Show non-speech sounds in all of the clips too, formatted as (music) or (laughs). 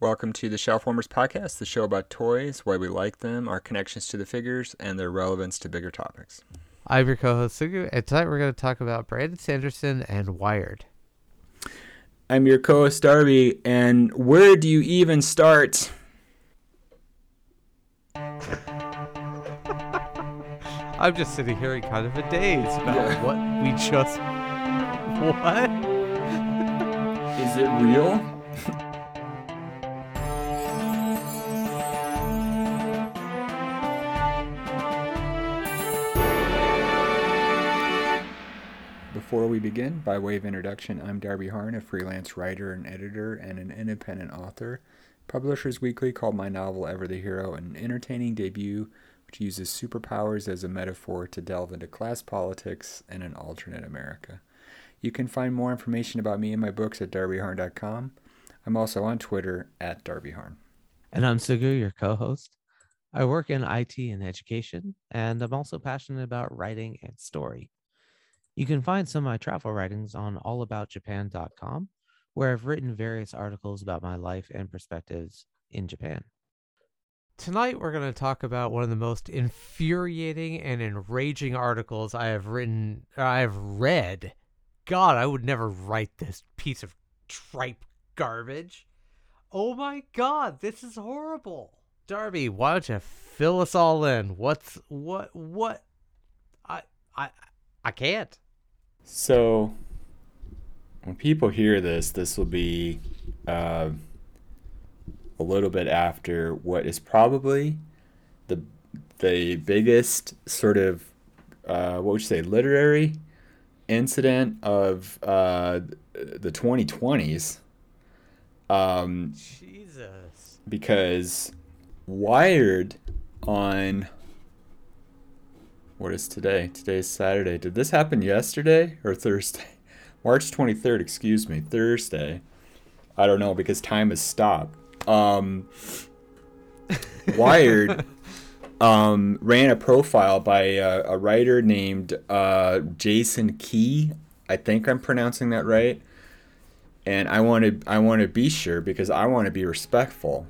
Welcome to the Shelfwarmers Podcast, the show about toys, why we like them, our connections to the figures, and their relevance to bigger topics. I'm your co-host Sugu, and tonight we're going to talk about Brandon Sanderson and Wired. I'm your co-host Darby, and where do you even start? (laughs) I'm just sitting here in kind of a daze about yeah. what we just. (laughs) What? Is it real? (laughs) we begin, by way of introduction, I'm Darby Harn, a freelance writer and editor and an independent author. Publishers Weekly called my novel Ever the Hero an entertaining debut which uses superpowers as a metaphor to delve into class politics and an alternate America. You can find more information about me and my books at darbyharn.com. I'm also on Twitter at darbyharn. And I'm Sugu, your co host. I work in IT and education, and I'm also passionate about writing and story. You can find some of my travel writings on allaboutjapan.com, where I've written various articles about my life and perspectives in Japan. Tonight, we're going to talk about one of the most infuriating and enraging articles I have written, I have read. God, I would never write this piece of tripe garbage. Oh my God, this is horrible. Darby, why don't you fill us all in? What's what what? I I I can't. So, when people hear this, this will be uh, a little bit after what is probably the the biggest sort of uh, what would you say literary incident of uh, the 2020s. Um, Jesus. Because Wired on what is today? Today is Saturday. Did this happen yesterday or Thursday? (laughs) March 23rd, excuse me, Thursday. I don't know because time has stopped. Um, Wired (laughs) um, ran a profile by a, a writer named uh, Jason Kehe. I think I'm pronouncing that right. And I want to I want to be sure because I want to be respectful.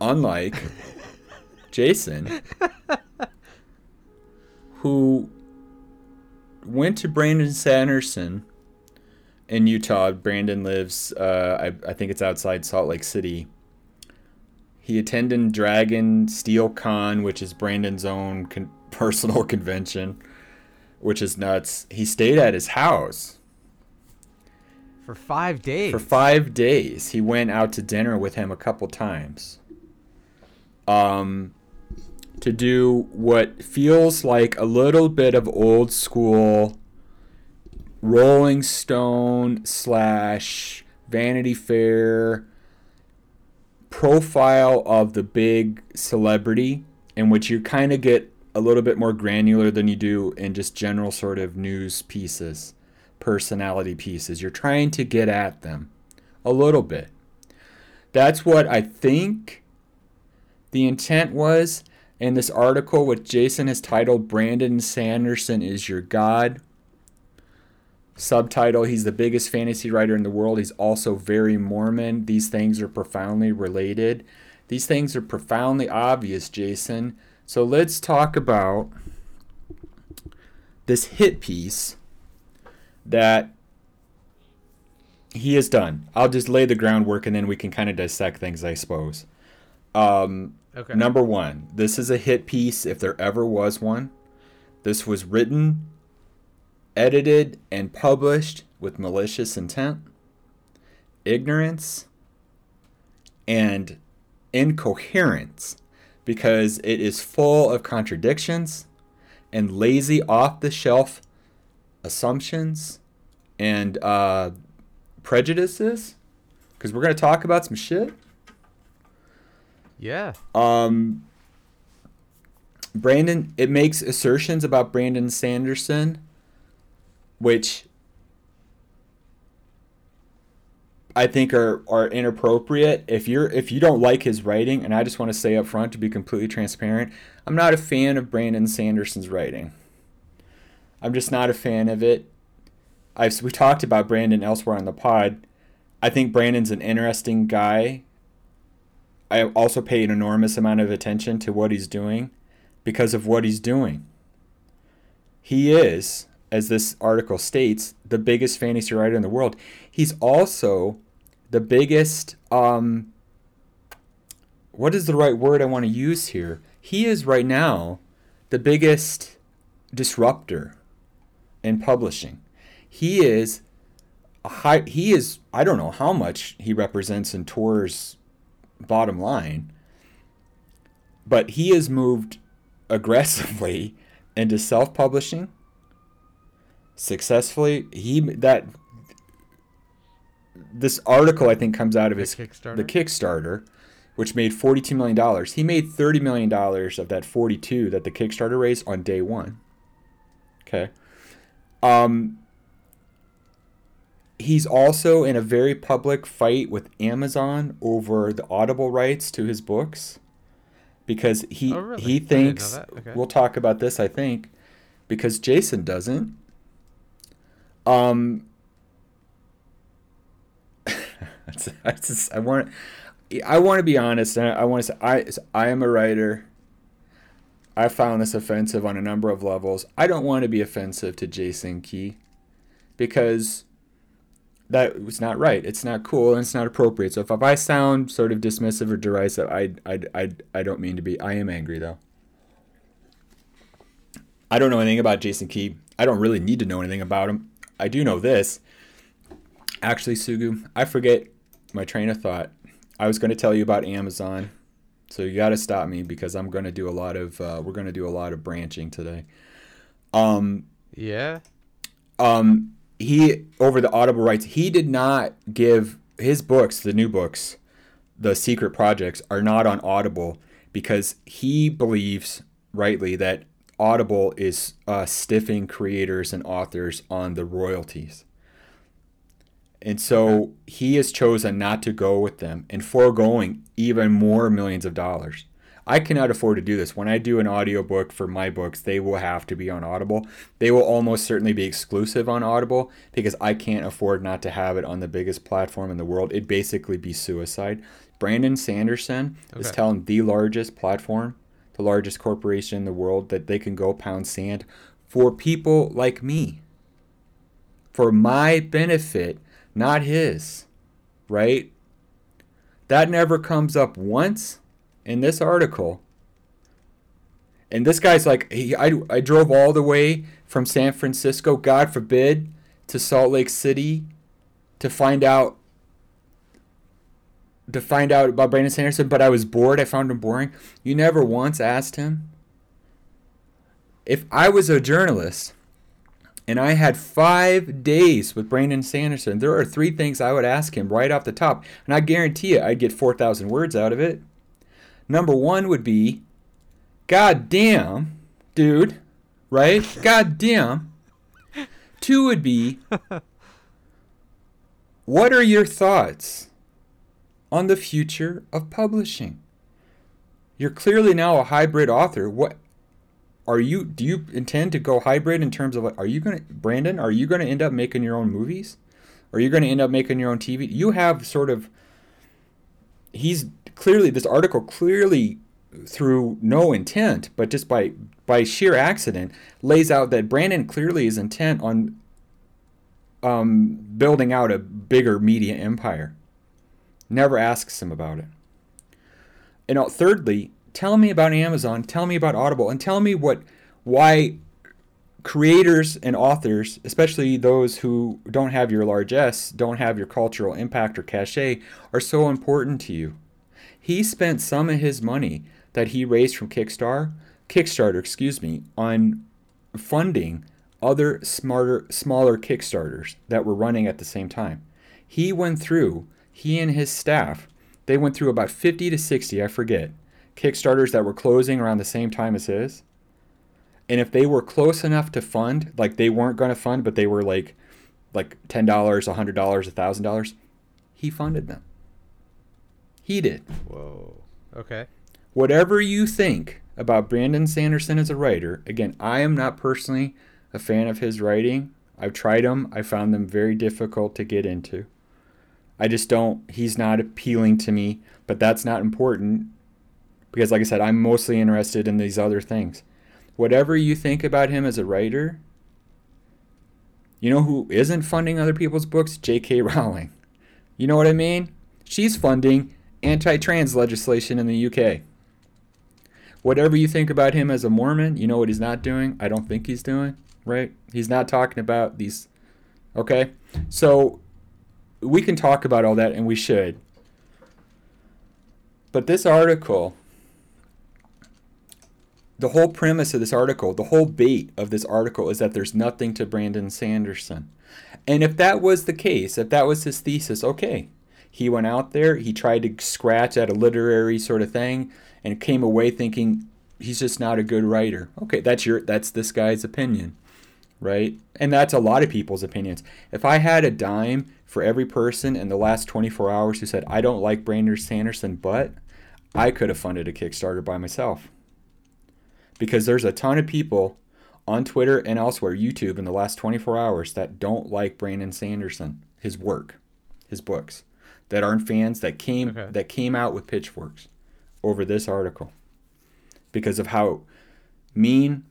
Unlike (laughs) Jason, who went to Brandon Sanderson in Utah. Brandon lives, uh, I, I think it's outside Salt Lake City. He attended Dragonsteel Con, which is Brandon's own con- (laughs) personal convention, which is nuts. He stayed at his house for five days. For five days, he went out to dinner with him a couple times. Um, to do what feels like a little bit of old school Rolling Stone slash Vanity Fair profile of the big celebrity, in which you kind of get a little bit more granular than you do in just general sort of news pieces, personality pieces. You're trying to get at them a little bit. That's what I think the intent was in this article, which Jason has titled Brandon Sanderson is Your God. Subtitle He's the biggest fantasy writer in the world. He's also very Mormon. These things are profoundly related. These things are profoundly obvious, Jason. So let's talk about this hit piece that he has done. I'll just lay the groundwork and then we can kind of dissect things, I suppose. Um, okay. Number one, this is a hit piece if there ever was one. This was written edited and published with malicious intent, ignorance, and incoherence because it is full of contradictions and lazy off the shelf assumptions and uh, prejudices because we're going to talk about some shit. Yeah. Um, Brandon, it makes assertions about Brandon Sanderson which I think are are inappropriate. If you're if you don't like his writing, and I just want to say up front to be completely transparent, I'm not a fan of Brandon Sanderson's writing. I'm just not a fan of it. I've we talked about Brandon elsewhere on the pod. I think Brandon's an interesting guy. I also pay an enormous amount of attention to what he's doing because of what he's doing. He is, as this article states, the biggest fantasy writer in the world. He's also the biggest um, what is the right word I want to use here? He is right now the biggest disruptor in publishing. He is a high he is I don't know how much he represents in Tor's bottom line, but he has moved aggressively into self-publishing successfully. He that this article I think comes out of The his Kickstarter? the Kickstarter, which made forty-two million dollars. He made thirty million dollars of that forty-two that the Kickstarter raised on day one. Okay. Um. He's also in a very public fight with Amazon over the Audible rights to his books, because he Oh, really? he I didn't know thinks. Okay. we'll talk about this. I think because Jason doesn't. Um. (laughs) I just I want I want to be honest and I, I want to say I I am a writer. I found this offensive on a number of levels. I don't want to be offensive to Jason Kehe because that was not right. It's not cool and it's not appropriate. So if, if I sound sort of dismissive or derisive, I, I, I, I don't mean to be. I am angry though. I don't know anything about Jason Kehe. I don't really need to know anything about him. I do know this. Actually, Sugu, I forget my train of thought. I was going to tell you about Amazon, so you got to stop me because I'm going to do a lot of. Uh, we're going to do a lot of branching today. Um, Yeah. um, he over the Audible rights, he did not give his books, the new books, the secret projects, are not on Audible because he believes rightly that Audible is uh, stiffing creators and authors on the royalties. And so he has chosen not to go with them and foregoing even more millions of dollars. I cannot afford to do this. When I do an audiobook for my books, they will have to be on Audible. They will almost certainly be exclusive on Audible because I can't afford not to have it on the biggest platform in the world. It'd basically be suicide. Brandon Sanderson is telling the largest platform, the largest corporation in the world, that they can go pound sand for people like me. For my benefit, not his. Right? That never comes up once in this article. And this guy's like, I, I drove all the way from San Francisco, God forbid, to Salt Lake City to find out to find out about Brandon Sanderson, but I was bored. I found him boring. You never once asked him. If I was a journalist and I had five days with Brandon Sanderson, there are three things I would ask him right off the top. And I guarantee you, I'd get 4,000 words out of it. Number one would be, God damn, dude, right? God damn. Two would be, what are your thoughts on the future of publishing? You're clearly now a hybrid author. What are you? Do you intend to go hybrid in terms of are you gonna, Brandon? Are you gonna end up making your own movies? Are you gonna end up making your own TV? You have sort of. He's clearly this article clearly through no intent, but just by by sheer accident, lays out that Brandon clearly is intent on um, building out a bigger media empire. Never asks him about it. And uh, thirdly, tell me about Amazon, tell me about Audible, and tell me what why creators and authors, especially those who don't have your largesse, don't have your cultural impact or cachet, are so important to you. He spent some of his money that he raised from Kickstarter, Kickstarter, excuse me, on funding other smarter, smaller Kickstarters that were running at the same time. He went through, he and his staff, they went through about 50 to 60, I forget, Kickstarters that were closing around the same time as his. And if they were close enough to fund, like they weren't going to fund, but they were like, like ten dollars, a hundred dollars, a thousand dollars, he funded them. He did. Whoa. Okay. Whatever you think about Brandon Sanderson as a writer, again, I am not personally a fan of his writing. I've tried them. I found them very difficult to get into. I just don't, he's not appealing to me, but that's not important because, like I said, I'm mostly interested in these other things. Whatever you think about him as a writer, you know who isn't funding other people's books? J.K. Rowling. You know what I mean? She's funding anti trans legislation in the UK. Whatever you think about him as a Mormon, you know what he's not doing? I don't think he's doing, right? He's not talking about these. Okay? So we can talk about all that, and we should. But this article, the whole premise of this article, the whole bait of this article is that there's nothing to Brandon Sanderson. And if that was the case, if that was his thesis, okay. He went out there, he tried to scratch at a literary sort of thing, and came away thinking he's just not a good writer. Okay, that's your that's this guy's opinion, right? And that's a lot of people's opinions. If I had a dime for every person in the last 24 hours who said I don't like Brandon Sanderson, but I could have funded a Kickstarter by myself. Because there's a ton of people on Twitter and elsewhere, YouTube, in the last 24 hours that don't like Brandon Sanderson, his work, his books, that aren't fans that came okay. that came out with pitchforks over this article because of how mean,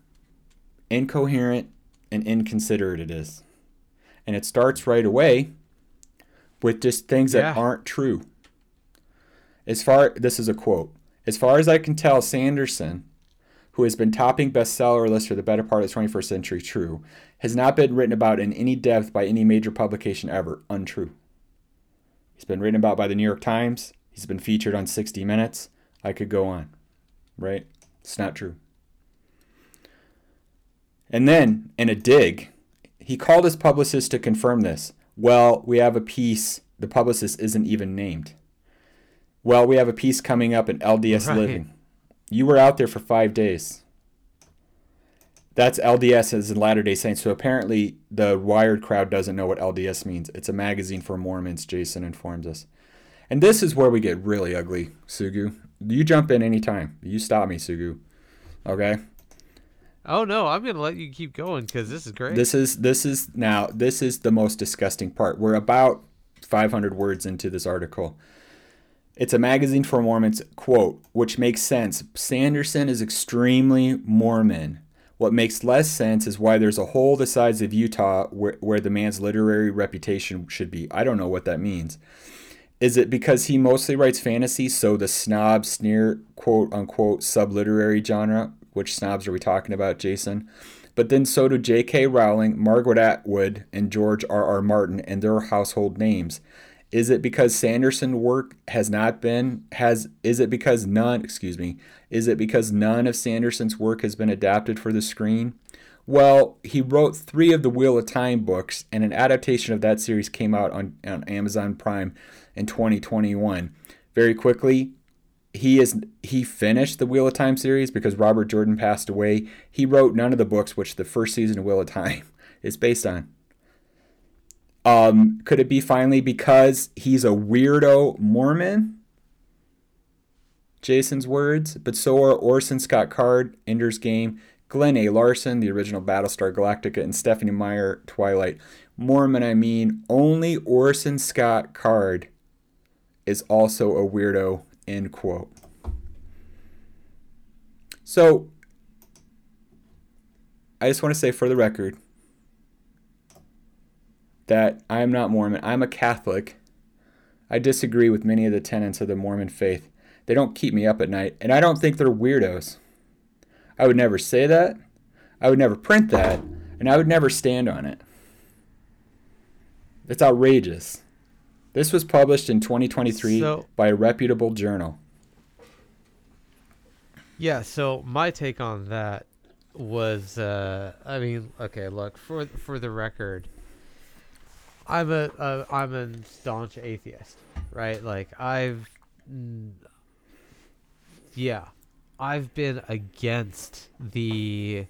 incoherent, and inconsiderate it is. And it starts right away with just things yeah. that aren't true. As far this is a quote. As far as I can tell, Sanderson, who has been topping bestseller lists for the better part of the 21st century, true, has not been written about in any depth by any major publication ever, untrue. He's been written about by the New York Times. He's been featured on 60 Minutes. I could go on, right? It's not true. And then, in a dig, he called his publicist to confirm this. Well, we have a piece, the publicist isn't even named. Well, we have a piece coming up in LDS right. Living. You were out there for five days. That's LDS as in Latter day Saints. So apparently, the Wired crowd doesn't know what LDS means. It's a magazine for Mormons, Jason informs us. And this is where we get really ugly, Sugu. You jump in anytime. You stop me, Sugu. Okay. Oh no, I'm gonna let you keep going because this is great. This is this is now this is the most disgusting part. We're about 500 words into this article. It's a magazine for Mormons quote, which makes sense. Sanderson is extremely Mormon. What makes less sense is why there's a hole the size of Utah where, where the man's literary reputation should be. I don't know what that means. Is it because he mostly writes fantasy, so the snob, sneer, quote unquote, subliterary genre? Which snobs are we talking about, Jason? But then so do J.K. Rowling, Margaret Atwood, and George R. R. Martin and their household names. Is it because Sanderson work has not been has is it because none, excuse me, is it because none of Sanderson's work has been adapted for the screen? Well, he wrote 3 of the Wheel of Time books and an adaptation of that series came out on, on Amazon Prime in 2021. Very quickly, he is he finished the Wheel of Time series because Robert Jordan passed away. He wrote none of the books which the first season of Wheel of Time (laughs) is based on. Um, could it be finally because he's a weirdo Mormon? Jason's words, but so are Orson Scott Card, Ender's Game, Glen A. Larson, the original Battlestar Galactica, and Stephenie Meyer, Twilight. Mormon, I mean, only Orson Scott Card is also a weirdo, end quote. So, I just want to say for the record that I am not Mormon. I'm a Catholic. I disagree with many of the tenets of the Mormon faith. They don't keep me up at night, and I don't think they're weirdos. I would never say that. I would never print that, and I would never stand on it. It's outrageous. This was published in 2023 so, by a reputable journal. Yeah, so my take on that was uh I mean, okay, look, for for the record, I'm a, a I'm a staunch atheist, right? Like I've mm, yeah, I've been against the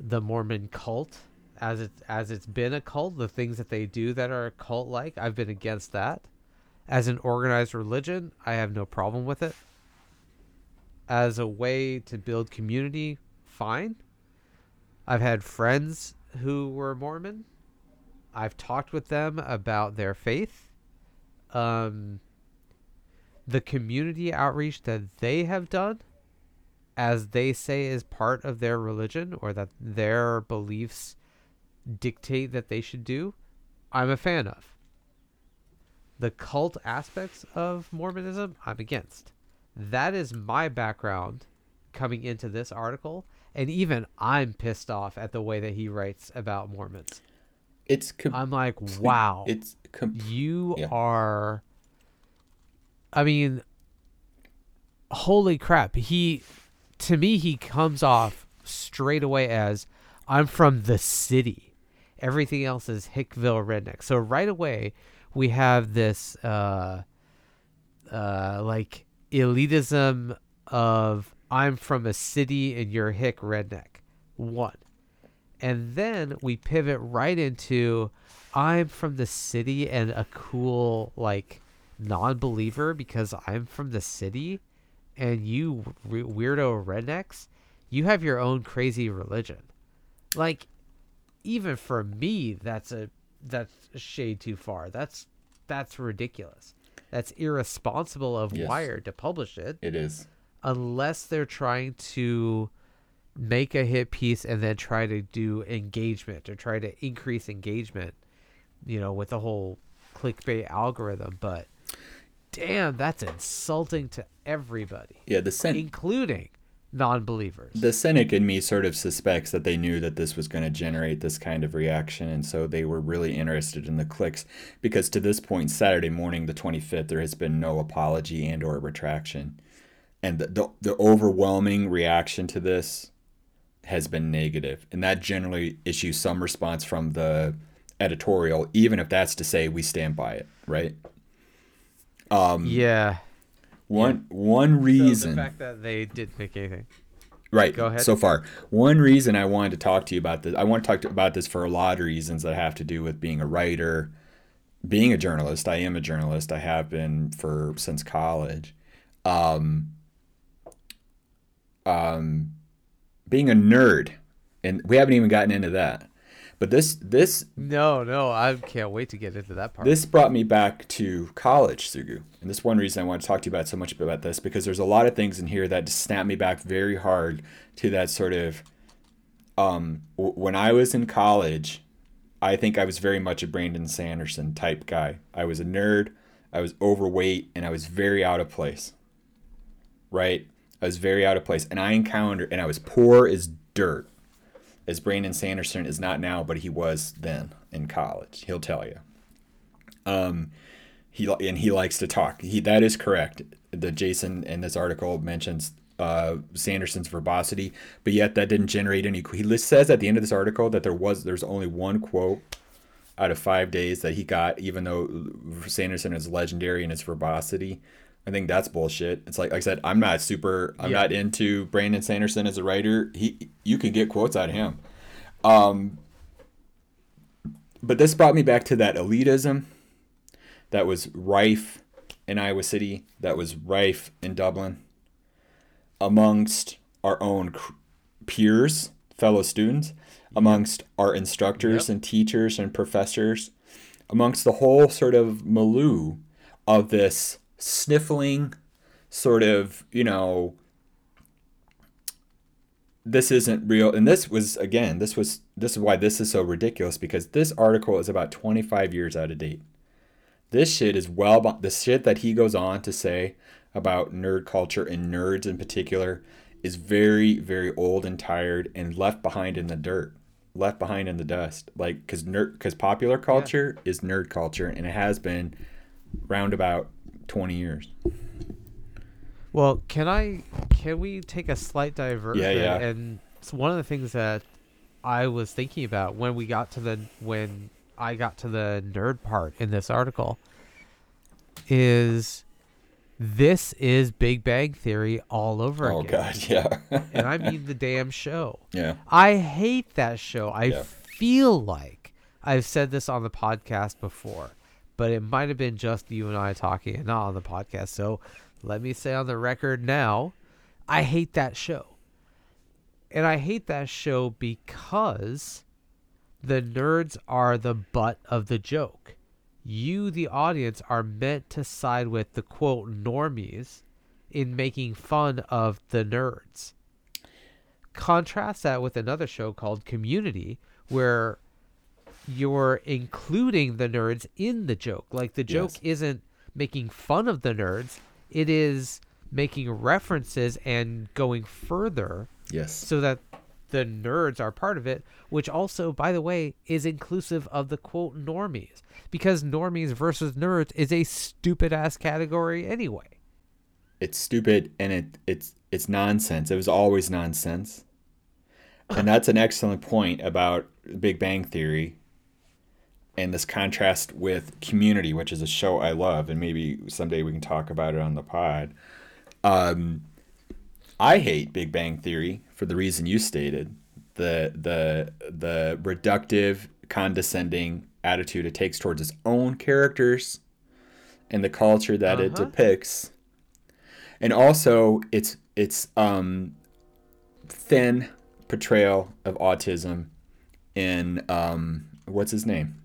the Mormon cult as it as it's been a cult, the things that they do that are cult like, I've been against that. As an organized religion, I have no problem with it. As a way to build community, fine. I've had friends who were Mormon. I've talked with them about their faith. um, the community outreach that they have done, as they say is part of their religion or that their beliefs dictate that they should do, I'm a fan of. The cult aspects of Mormonism, I'm against. That is my background coming into this article, and even I'm pissed off at the way that he writes about Mormons. It's com- I'm like, (laughs) wow, it's com- you yeah. are. I mean, holy crap! He, to me, he comes off straight away as I'm from the city. Everything else is Hickville redneck. So right away, we have this uh, uh, like elitism of I'm from a city and you're hick redneck. One. And then we pivot right into I'm from the city and a cool like non-believer because I'm from the city and you re- weirdo rednecks, you have your own crazy religion. Like even for me that's a that's a shade too far. That's that's ridiculous. That's irresponsible of Yes. Wired to publish it it is. unless they're trying to make a hit piece and then try to do engagement or try to increase engagement, you know, with the whole clickbait algorithm. But damn, that's insulting to everybody, Yeah, the cen- including non believers. the cynic in me sort of suspects that they knew that this was going to generate this kind of reaction and so they were really interested in the clicks because to this point saturday morning the 25th there has been no apology and or retraction and the, the, the overwhelming reaction to this has been negative and that generally issues some response from the editorial even if that's to say we stand by it right um yeah. one one reason So the fact that they didn't make anything. Right. Go ahead. So far, one reason I wanted to talk to you about this, I want to talk to, about this for a lot of reasons that have to do with being a writer, being a journalist. I am a journalist. I have been for since college. Um, um, being a nerd, and we haven't even gotten into that. But this this No, no, I can't wait to get into that part. this brought me back to college, Sugu. And this is one reason I want to talk to you about so much about this because there's a lot of things in here that just snap me back very hard to that sort of um w- when I was in college, I think I was very much a Brandon Sanderson type guy. I was a nerd, I was overweight, and I was very out of place. Right? I was very out of place. And I encountered and I was poor as dirt. As Brandon Sanderson is not now, but he was then in college. He'll tell you. Um, he and he likes to talk. He that is correct. The Jason in this article mentions uh, Sanderson's verbosity, but yet that didn't generate any. He says at the end of this article that there was there's only one quote out of five days that he got, even though Sanderson is legendary in his verbosity. I think that's bullshit. It's like, like I said, I'm not super. I'm Yeah. not into Brandon Sanderson as a writer. He, you can get quotes out of him. Um, but this brought me back to that elitism that was rife in Iowa City, that was rife in Dublin, amongst our own cr- peers, fellow students, amongst our instructors Yep. and teachers and professors, amongst the whole sort of milieu of this sniffling, sort of, you know, this isn't real. And this was again this was this is why this is so ridiculous because this article is about 25 years out of date. This shit is well the shit that he goes on to say about nerd culture and nerds in particular is very very old and tired and left behind in the dirt left behind in the dust. Like because nerd because popular culture is nerd culture and it has been round about 20 years Well, can I can we take a slight diversion? Yeah, yeah. And it's one of the things that I was thinking about when we got to the when I got to the nerd part in this article is this is Big Bang Theory all over oh again. Oh god (laughs) yeah And I mean the damn show. yeah I hate that show. I Yeah. feel like I've said this on the podcast before, but it might have been just you and I talking and not on the podcast. So let me say on the record now, I hate that show. And I hate that show because the nerds are the butt of the joke. you, the audience, are meant to side with the quote normies in making fun of the nerds. Contrast that with another show called Community, where you're including the nerds in the joke. Like the joke Yes. isn't making fun of the nerds, it is making references and going further Yes. so that the nerds are part of it, which also, by the way, is inclusive of the quote normies. Because normies versus nerds is a stupid ass category anyway. It's stupid and it it's it's nonsense. It was always nonsense. And (laughs) that's an excellent point about Big Bang Theory and this contrast with Community, which is a show I love, and maybe someday we can talk about it on the pod. Um, I hate Big Bang Theory for the reason you stated the the the reductive, condescending attitude it takes towards its own characters and the culture that it Uh-huh. depicts, and also its its um, thin portrayal of autism in um, what's his name?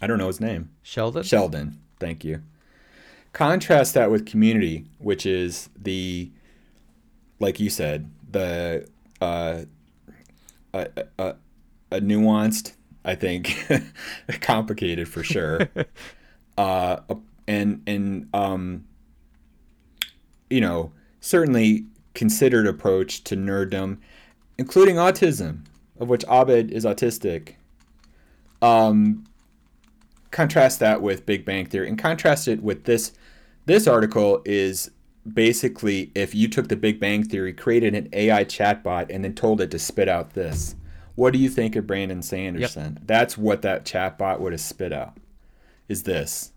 I don't know his name. Sheldon? Sheldon. Thank you. Contrast that with Community, which is the, like you said, the uh, a, a, a nuanced, I think, (laughs) complicated for sure, (laughs) uh, and and um, you know, certainly considered approach to nerddom, including autism, of which Abed is autistic. Um, contrast that with Big Bang Theory and contrast it with this. This article is basically if you took the Big Bang Theory, created an AI chatbot, and then told it to spit out this. What do you think of Brandon Sanderson? That's what that chatbot would have spit out. Is this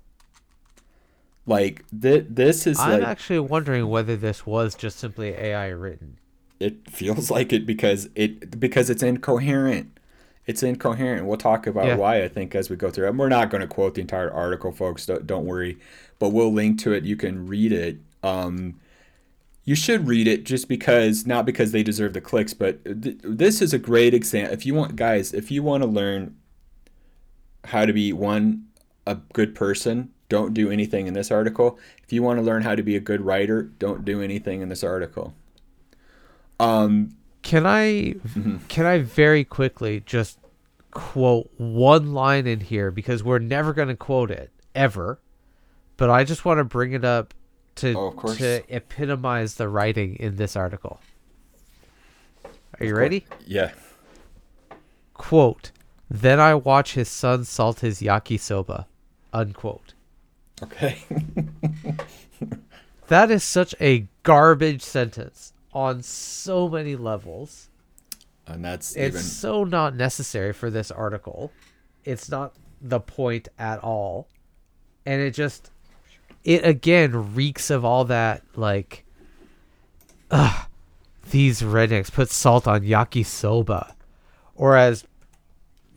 like th- this is I'm like actually wondering whether this was just simply AI written. it feels (laughs) like it because it because it's incoherent. It's incoherent. We'll talk about Yeah. why I think as we go through. it. And we're not going to quote the entire article, folks. Don't, don't worry, but we'll link to it. You can read it. Um, you should read it just because not because they deserve the clicks, but th- this is a great example. If you want, guys, if you want to learn how to be one a good person, don't do anything in this article. If you want to learn how to be a good writer, don't do anything in this article. Um, Can I can I very quickly just quote one line in here because we're never going to quote it ever, but I just want to bring it up to Oh, to epitomize the writing in this article. Are you ready? yeah. Quote: Then I watch his son salt his yakisoba. Unquote. Okay. (laughs) That is such a garbage sentence on so many levels. and that's It's even so not necessary for this article. It's not the point at all. And it just it again reeks of all that like ugh, these rednecks put salt on yakisoba. Or as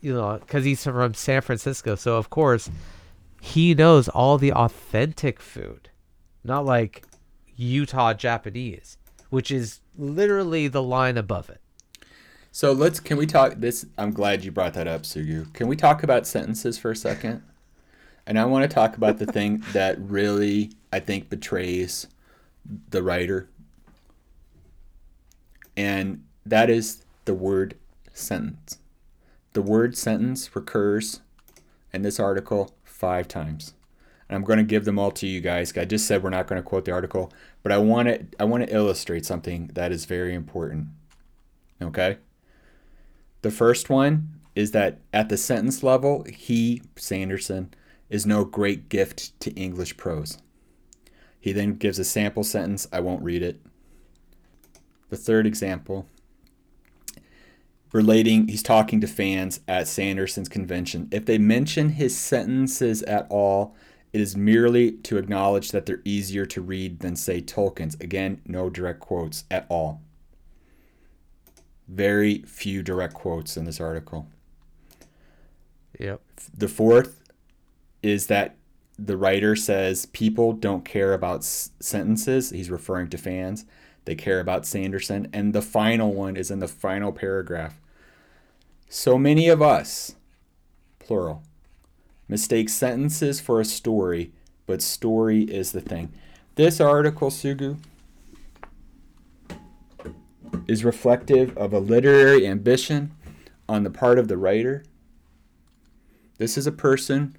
you know, cuz he's from San Francisco, so of course he knows all the authentic food. Not like Utah Japanese, which is literally the line above it. So let's can we talk this I'm glad you brought that up, Sugu. Can we talk about sentences for a second? And I want to talk about the thing (laughs) that really I think betrays the writer. And that is the word sentence. The word sentence recurs in this article 5 times. And I'm going to give them all to you guys. I just said we're not going to quote the article, but I want to I want to illustrate something that is very important. Okay? The first one is that at the sentence level, he, Sanderson, is no great gift to English prose. He then gives a sample sentence. I won't read it. The third example, relating, he's talking to fans at Sanderson's convention. If they mention his sentences at all, it is merely to acknowledge that they're easier to read than, say, Tolkien's. Again, no direct quotes at all. Very few direct quotes in this article. Yep. The fourth is that the writer says people don't care about s- sentences. He's referring to fans. They care about Sanderson. And the final one is in the final paragraph. So many of us, plural, Mistake sentences for a story, but story is the thing. This article, Sugu, is reflective of a literary ambition on the part of the writer. This is a person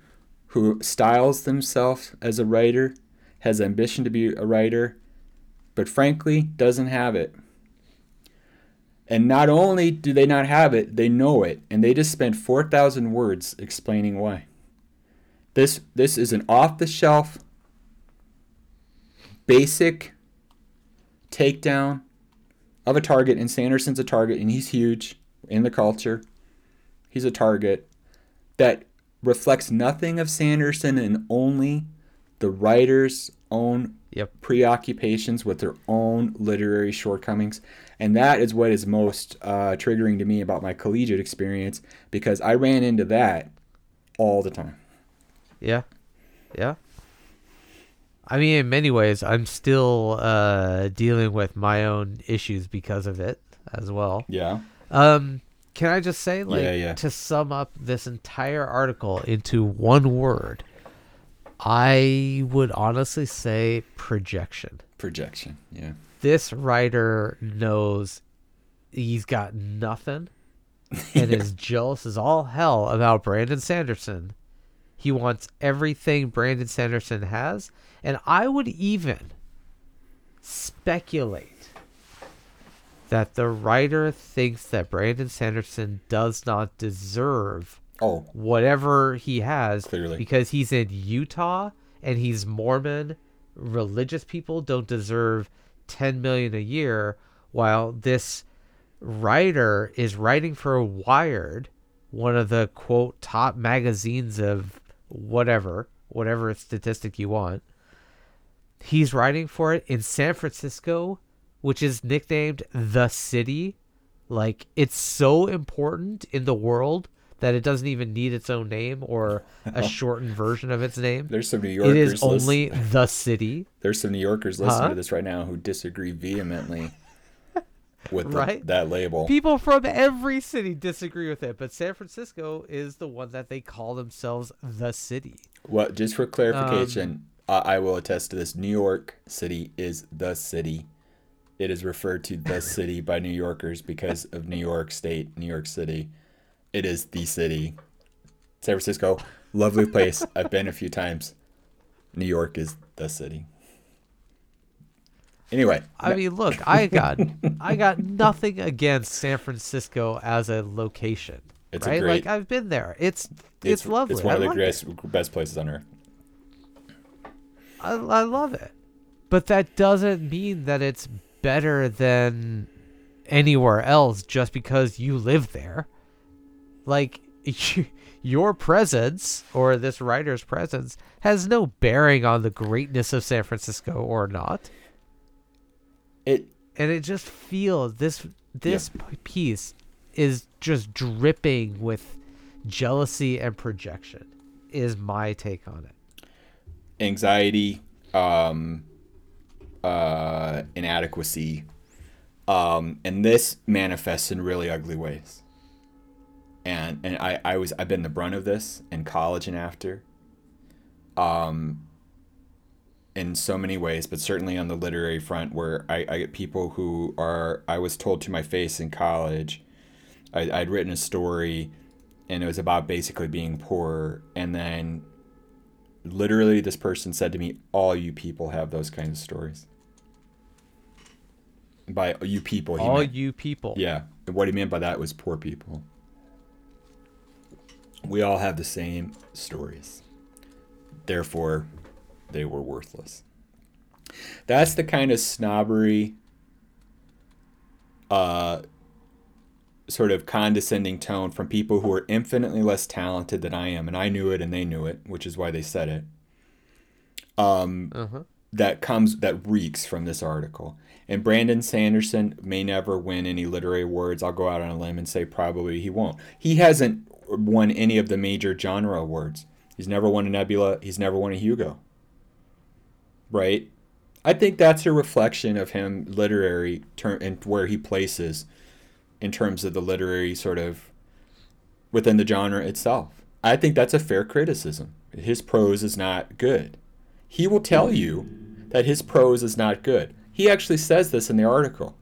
who styles themselves as a writer, has ambition to be a writer, but frankly doesn't have it. And not only do they not have it, they know it, and they just spent 4,000 words explaining why. This this is an off-the-shelf basic takedown of a target, and Sanderson's a target, and he's huge in the culture. He's a target that reflects nothing of Sanderson and only the writer's own Yep. preoccupations with their own literary shortcomings. And that is what is most uh, triggering to me about my collegiate experience because I ran into that all the time. Yeah. Yeah. I mean, in many ways, I'm still uh, dealing with my own issues because of it as well. Yeah. Um, can I just say, like, Yeah, yeah. to sum up this entire article into one word, I would honestly say projection. Projection. Yeah. This writer knows he's got nothing (laughs) and is jealous as all hell about Brandon Sanderson. He wants everything Brandon Sanderson has, and I would even speculate that the writer thinks that Brandon Sanderson does not deserve Oh, whatever he has Clearly. because he's in Utah and he's Mormon. Religious people don't deserve 10 million a year while this writer is writing for Wired, one of the quote top magazines of whatever, whatever statistic you want. He's writing for it in San Francisco, which is nicknamed the city. Like it's so important in the world that it doesn't even need its own name or a (laughs) shortened version of its name. there's some New Yorkers. is only the city. there's some New Yorkers listening Huh? to uh-huh. this right now who disagree vehemently with the, Right? that label. People from every city disagree with it, but San Francisco is the one that they call themselves the city. Well, just for clarification, Um, I I will attest to this. New York City is the city. It is referred to the city by New Yorkers because of New York State, New York City. It is the city. San Francisco, lovely place. I've been a few times. New York is the city. Anyway, I mean, look, I got I got nothing against San Francisco as a location. It's right? great- like I've been there. It's it's, lovely. It's one I of the greatest, best places on earth. I, I love it. But that doesn't mean that it's better than anywhere else just because you live there. Like (laughs) your presence or this writer's presence has no bearing on the greatness of San Francisco or not. It And it just feels this this p piece is just dripping with jealousy and projection is my take on it. anxiety, um, uh, inadequacy, um, and this manifests in really ugly ways. And and I, I was I've been the brunt of this in college and after. Um, in so many ways, but certainly on the literary front, where I, I get people who are I was told to my face in college, I, I'd written a story, and it was about basically being poor, and then literally this person said to me all you people have those kinds of stories. By you people he All meant, you people. yeah. What he meant by that was poor people. We all have the same stories. Therefore they were worthless that's the kind of snobbery uh sort of condescending tone from people who are infinitely less talented than I am, and I knew it and they knew it, which is why they said it. Um, Uh-huh. that comes that reeks from this article. And Brandon Sanderson may never win any literary awards. I'll go out on a limb and say probably he won't. He hasn't won any of the major genre awards. He's never won a Nebula. He's never won a Hugo. Right? I think that's a reflection of him literary term and where he places in terms of the literary sort of within the genre itself. I think that's a fair criticism. His prose is not good. He will tell you that his prose is not good. He actually says this in the article.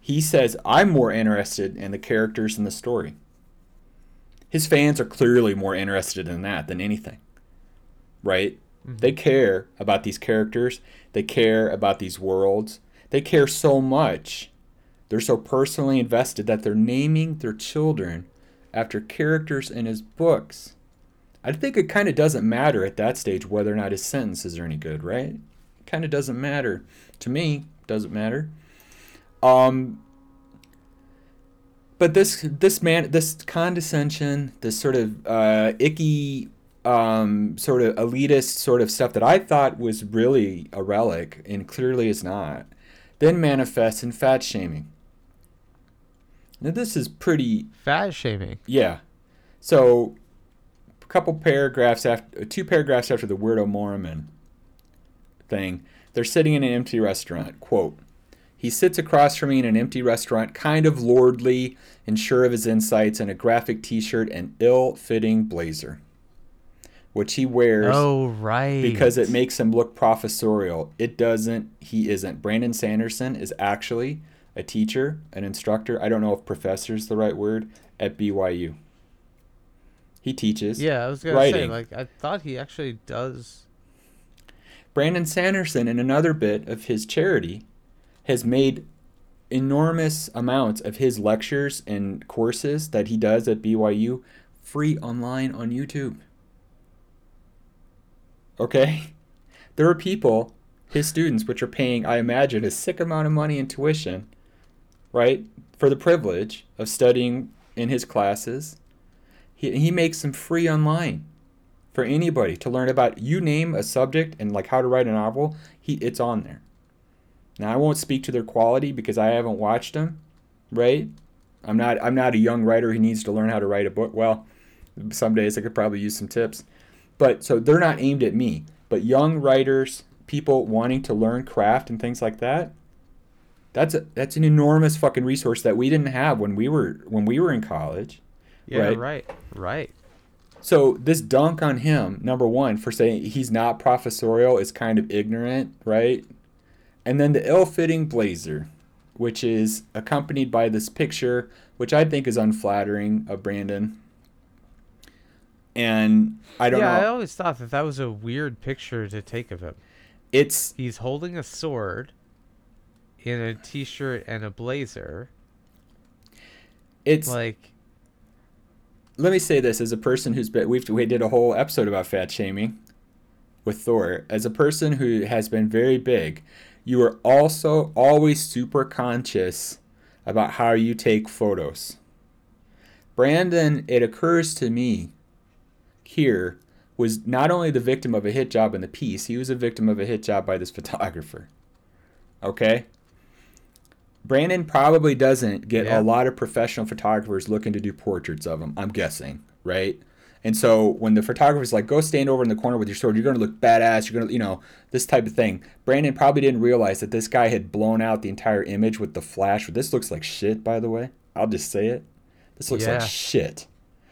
He says, I'm more interested in the characters and the story. His fans are clearly more interested in that than anything, right? Mm-hmm. They care about these characters, they care about these worlds, they care so much. They're so personally invested that they're naming their children after characters in his books. I think it kind of doesn't matter at that stage whether or not his sentences are any good, right? It kind of doesn't matter. To me, doesn't matter. Um, but this this man this condescension, this sort of uh, icky um, sort of elitist sort of stuff that I thought was really a relic and clearly is not, then manifests in fat shaming. Now this is pretty fat shaming. Yeah. So a couple paragraphs after two paragraphs after the weirdo Mormon thing, they're sitting in an empty restaurant. Quote he sits across from me in an empty restaurant, kind of lordly and sure of his insights, in a graphic t shirt and ill fitting blazer which he wears. Oh, right. Because it makes him look professorial. It doesn't. He isn't. Brandon Sanderson is actually a teacher, an instructor. I don't know if professor is the right word at BYU. He teaches. Yeah, I was gonna writing. say like I thought he actually does. Brandon Sanderson, in another bit of his charity, has made enormous amounts of his lectures and courses that he does at BYU free online on YouTube. Okay? (laughs) There are people, his students, which are paying, I imagine, a sick amount of money in tuition, right? For the privilege of studying in his classes. He, he makes them free online for anybody to learn about. You name a subject and like how to write a novel, he it's on there. Now I won't speak to their quality because I haven't watched them, right? I'm not I'm not a young writer who needs to learn how to write a book. Well, some days I could probably use some tips. But so they're not aimed at me, but young writers, people wanting to learn craft and things like that. That's a, that's an enormous fucking resource that we didn't have when we were when we were in college. Yeah, right, right. right. So this dunk on him, number one, for saying he's not professorial is kind of ignorant, right? And then the ill-fitting blazer, which is accompanied by this picture, which I think is unflattering of Brandon and I don't yeah, know. I always thought that that was a weird picture to take of him. It's he's holding a sword in a t-shirt and a blazer. It's like let me say this as a person who's been we've we did a whole episode about fat shaming with Thor. As a person who has been very big, you are also always super conscious about how you take photos. Brandon, it occurs to me here was not only the victim of a hit job in the piece, he was a victim of a hit job by this photographer. Okay? Brandon probably doesn't get yeah. a lot of professional photographers looking to do portraits of him, I'm guessing, right? And so when the photographer's like, go stand over in the corner with your sword, you're going to look badass, you're going to, you know, this type of thing. Brandon probably didn't realize that this guy had blown out the entire image with the flash. This looks like shit, by the way. I'll just say it. This looks yeah. like shit.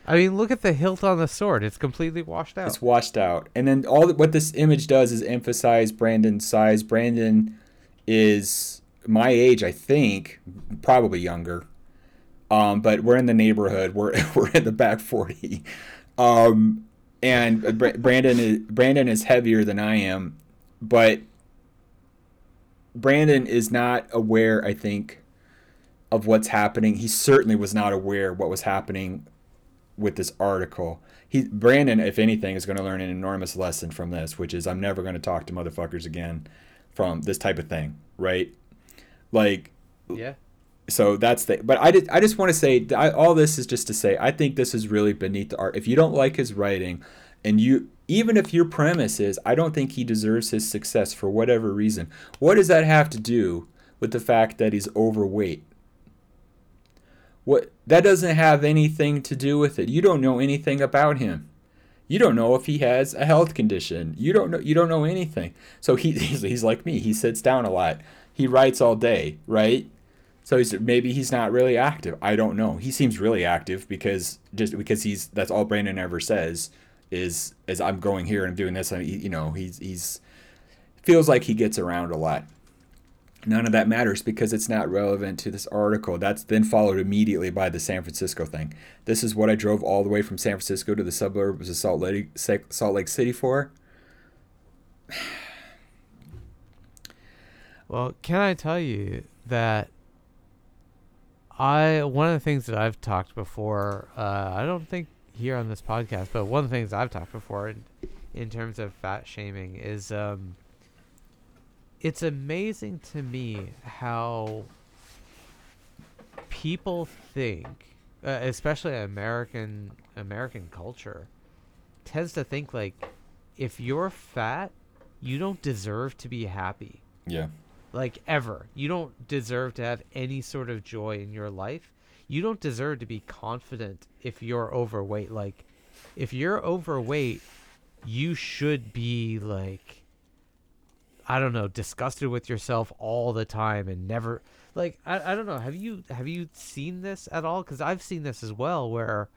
I mean, look at the hilt on the sword. It's completely washed out. It's washed out. And then all what this image does is emphasize Brandon's size. Brandon is my age, I think, probably younger. Um, but we're in the neighborhood. We're (laughs) we're in the back 40. Um, and Brandon is Brandon is heavier than I am, but Brandon is not aware, I think, of what's happening. He certainly was not aware what was happening with this article. He Brandon, if anything, is going to learn an enormous lesson from this, which is I'm never going to talk to motherfuckers again from this type of thing, right? Like, yeah. So that's the. But I just I just want to say I, all this is just to say I think this is really beneath the art. If you don't like his writing, and you even if your premise is I don't think he deserves his success for whatever reason, what does that have to do with the fact that he's overweight? What that doesn't have anything to do with it. You don't know anything about him. You don't know if he has a health condition. You don't know you don't know anything. So he (laughs) he's, he's like me. He sits down a lot. He writes all day, right? So he's maybe he's not really active. I don't know. He seems really active because just because he's that's all Brandon ever says is is I'm going here and I'm doing this. I mean, you know, he's he's feels like he gets around a lot. None of that matters because it's not relevant to this article. That's then followed immediately by the San Francisco thing. This is what I drove all the way from San Francisco to the suburbs of Salt Lake, Salt Lake City for. (sighs) Well, can I tell you that I one of the things that I've talked before, uh, I don't think here on this podcast, but one of the things I've talked before in, in terms of fat shaming is um, it's amazing to me how people think, uh, especially American American culture, tends to think like if you're fat, you don't deserve to be happy. Yeah like ever. You don't deserve to have any sort of joy in your life. You don't deserve to be confident if you're overweight. Like if you're overweight, you should be like I don't know, disgusted with yourself all the time and never like I, I don't know, have you have you seen this at all? Cuz I've seen this as well where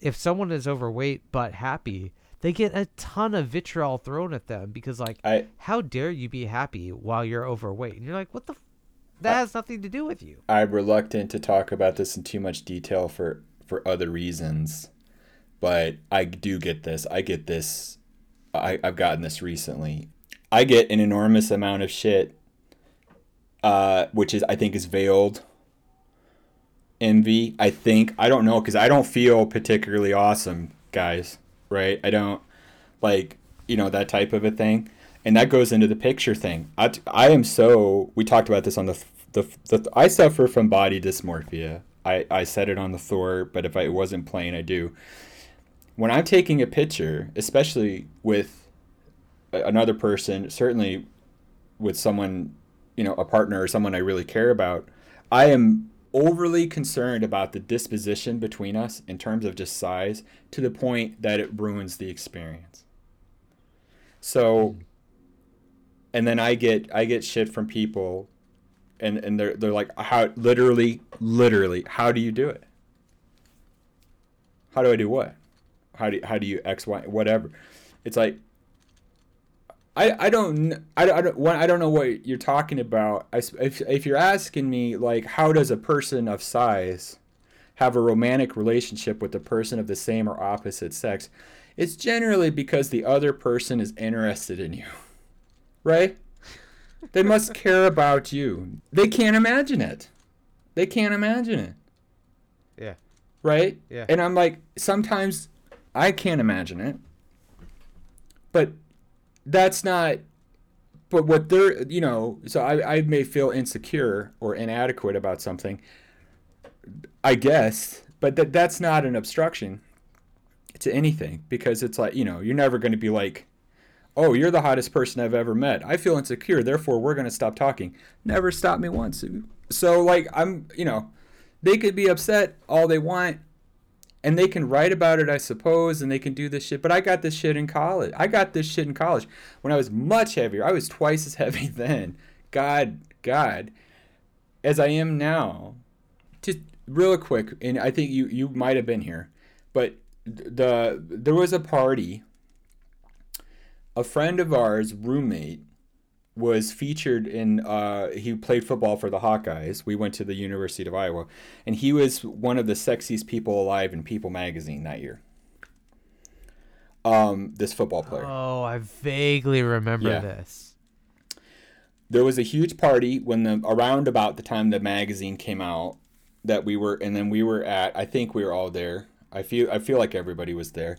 if someone is overweight but happy, they get a ton of vitriol thrown at them because like I, how dare you be happy while you're overweight? And you're like what the f- that I, has nothing to do with you. I'm reluctant to talk about this in too much detail for for other reasons but i do get this. I get this. I, i've gotten this recently i get an enormous amount of shit uh, which is i think is veiled envy i think i don't know because i don't feel particularly awesome guys right? I don't like, you know, that type of a thing. And that goes into the picture thing. I, I am so, we talked about this on the, the, the I suffer from body dysmorphia. I, I said it on the Thor, but if I, it wasn't plain, I do. When I'm taking a picture, especially with another person, certainly with someone, you know, a partner or someone I really care about, I am overly concerned about the disposition between us in terms of just size to the point that it ruins the experience. So and then I get I get shit from people and and they're they're like how literally literally how do you do it? How do I do what? How do how do you x y whatever? It's like I, I don't I, I don't I don't know what you're talking about. I, if if you're asking me like how does a person of size have a romantic relationship with a person of the same or opposite sex, it's generally because the other person is interested in you, right? They must care about you. They can't imagine it. They can't imagine it. Yeah. Right. Yeah. And I'm like sometimes I can't imagine it, but that's not but what they're you know so I, I may feel insecure or inadequate about something i guess but that that's not an obstruction to anything because it's like you know you're never going to be like oh you're the hottest person i've ever met. I feel insecure therefore we're going to stop talking. Never stop me once. So like i'm you know they could be upset all they want and they can write about it, I suppose, and they can do this shit. But I got this shit in college. I got this shit in college when I was much heavier. I was twice as (laughs) heavy then. God, God, as I am now. Just real quick, and I think you you might have been here, but the there was a party. A friend of ours, roommate, was featured in uh, he played football for the Hawkeyes. We went to the University of Iowa, and he was one of the sexiest people alive in People magazine that year. Um, this football player. Oh, I vaguely remember yeah. this. There was a huge party when the around about the time the magazine came out that we were, and then we were at. I think we were all there. I feel I feel like everybody was there.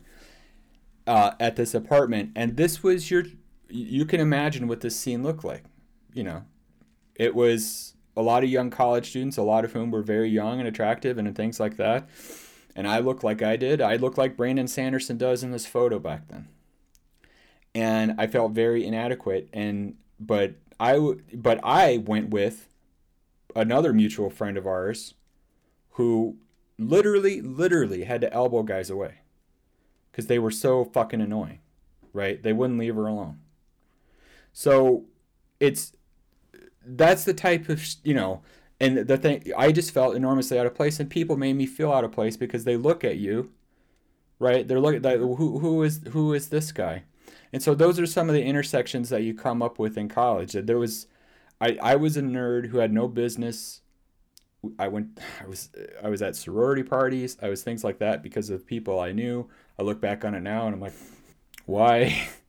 Uh, at this apartment, and this was your you can imagine what this scene looked like. You know, it was a lot of young college students, a lot of whom were very young and attractive and things like that. And I looked like I did. I looked like Brandon Sanderson does in this photo back then. And I felt very inadequate. And but I but I went with another mutual friend of ours who literally literally had to elbow guys away because they were so fucking annoying right they wouldn't leave her alone so it's that's the type of you know And the thing, I just felt enormously out of place, and people made me feel out of place because they look at you, right? They're looking, like, who who is who is this guy? And so those are some of the intersections that you come up with in college. That there was, I I was a nerd who had no business. I went, I was I was at sorority parties. I was things like that because of people I knew. I look back on it now and I'm like, why? (laughs)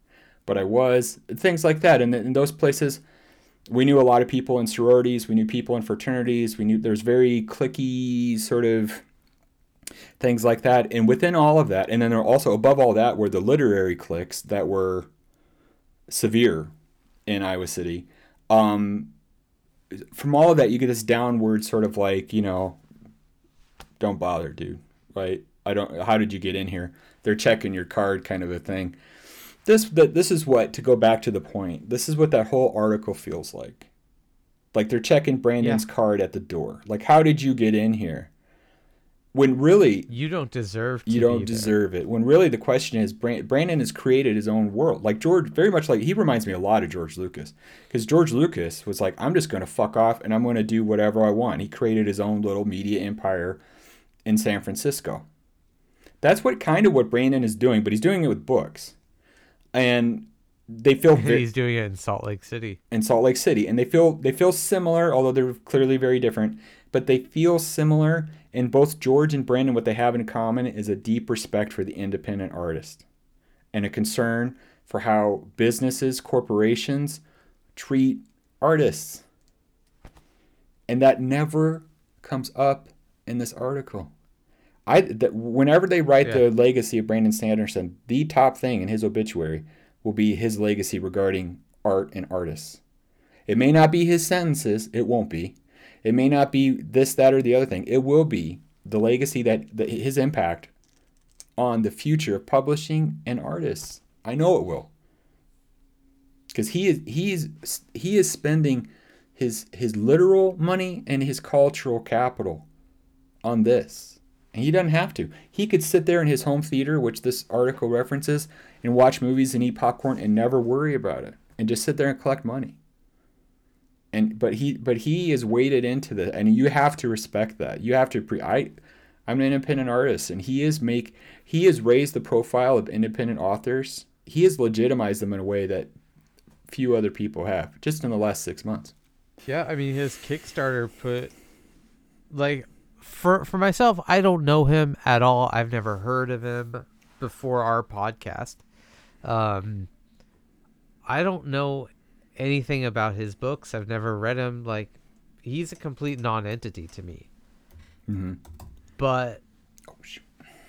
but I was things like that. And in those places we knew a lot of people in sororities, we knew people in fraternities, we knew there's very clicky sort of things like that. And within all of that, and then there also above all that were the literary cliques that were severe in Iowa City. Um, from all of that, you get this downward sort of like, you know, don't bother, dude. Right? I don't. How did you get in here? They're checking your card, kind of a thing this that this is what to go back to the point. This is what that whole article feels like. Like they're checking Brandon's yeah. card at the door. Like how did you get in here? When really you don't deserve you don't deserve it. When really the question is Brandon has created his own world. Like George, very much like he reminds me a lot of George Lucas because George Lucas was like, I'm just going to fuck off and I'm going to do whatever I want. He created his own little media empire in San Francisco. That's what kind of what Brandon is doing, but he's doing it with books and they feel (laughs) very, he's doing it in Salt Lake City. In Salt Lake City, and they feel they feel similar, although they're clearly very different. But they feel similar, and both George and Brandon, what they have in common is a deep respect for the independent artist, and a concern for how businesses, corporations treat artists. And that never comes up in this article. I that whenever they write yeah. the legacy of Brandon Sanderson, the top thing in his obituary will be his legacy regarding art and artists. It may not be his sentences, it won't be. It may not be this, that, or the other thing. It will be the legacy that the, his impact on the future of publishing and artists. I know it will, because he is he is he is spending his his literal money and his cultural capital on this. And he doesn't have to. He could sit there in his home theater, which this article references, and watch movies and eat popcorn and never worry about it and just sit there and collect money. And but he but he is weighted into this and you have to respect that. You have to pre I I'm an independent artist and he is make he has raised the profile of independent authors. He has legitimized them in a way that few other people have just in the last 6 months. Yeah, I mean his Kickstarter put like for for myself, I don't know him at all. I've never heard of him before our podcast. Um, I don't know anything about his books. I've never read him. Like, he's a complete non-entity to me. Mm-hmm. But oh,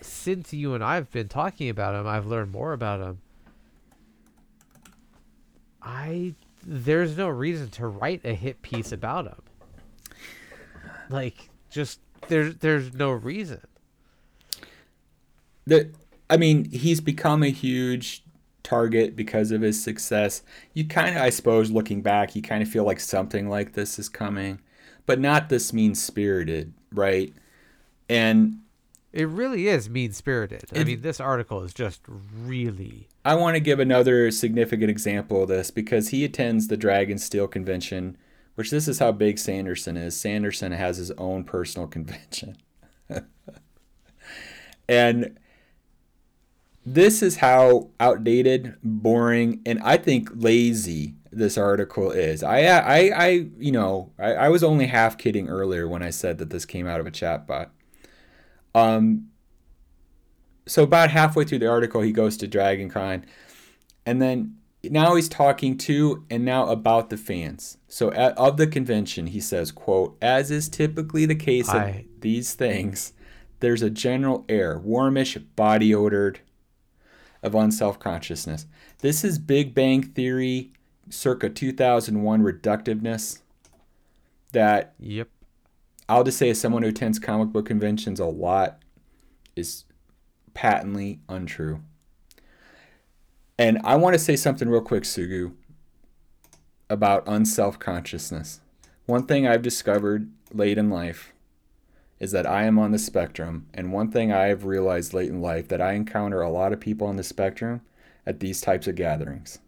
since you and I have been talking about him, I've learned more about him. I there's no reason to write a hit piece about him. Like, just there's there's no reason. The I mean, he's become a huge target because of his success. You kind of, I suppose, looking back, you kind of feel like something like this is coming, but not this mean spirited, right? And it really is mean spirited. I mean, this article is just really. I want to give another significant example of this because he attends the Dragonsteel convention which this is how big Sanderson is. Sanderson has his own personal convention. (laughs) and this is how outdated, boring, and I think lazy this article is. I, I, I you know, I, I was only half kidding earlier when I said that this came out of a chatbot. Um, so about halfway through the article, he goes to DragonCon, and then now he's talking to and now about the fans. So at, of the convention, he says, "quote As is typically the case I... of these things, there's a general air, warmish, body odored, of unself consciousness. This is Big Bang Theory, circa 2001 reductiveness. That yep, I'll just say as someone who attends comic book conventions a lot, is patently untrue." And I want to say something real quick, Sugu, about unself consciousness. One thing I've discovered late in life is that I am on the spectrum. And one thing I have realized late in life that I encounter a lot of people on the spectrum at these types of gatherings.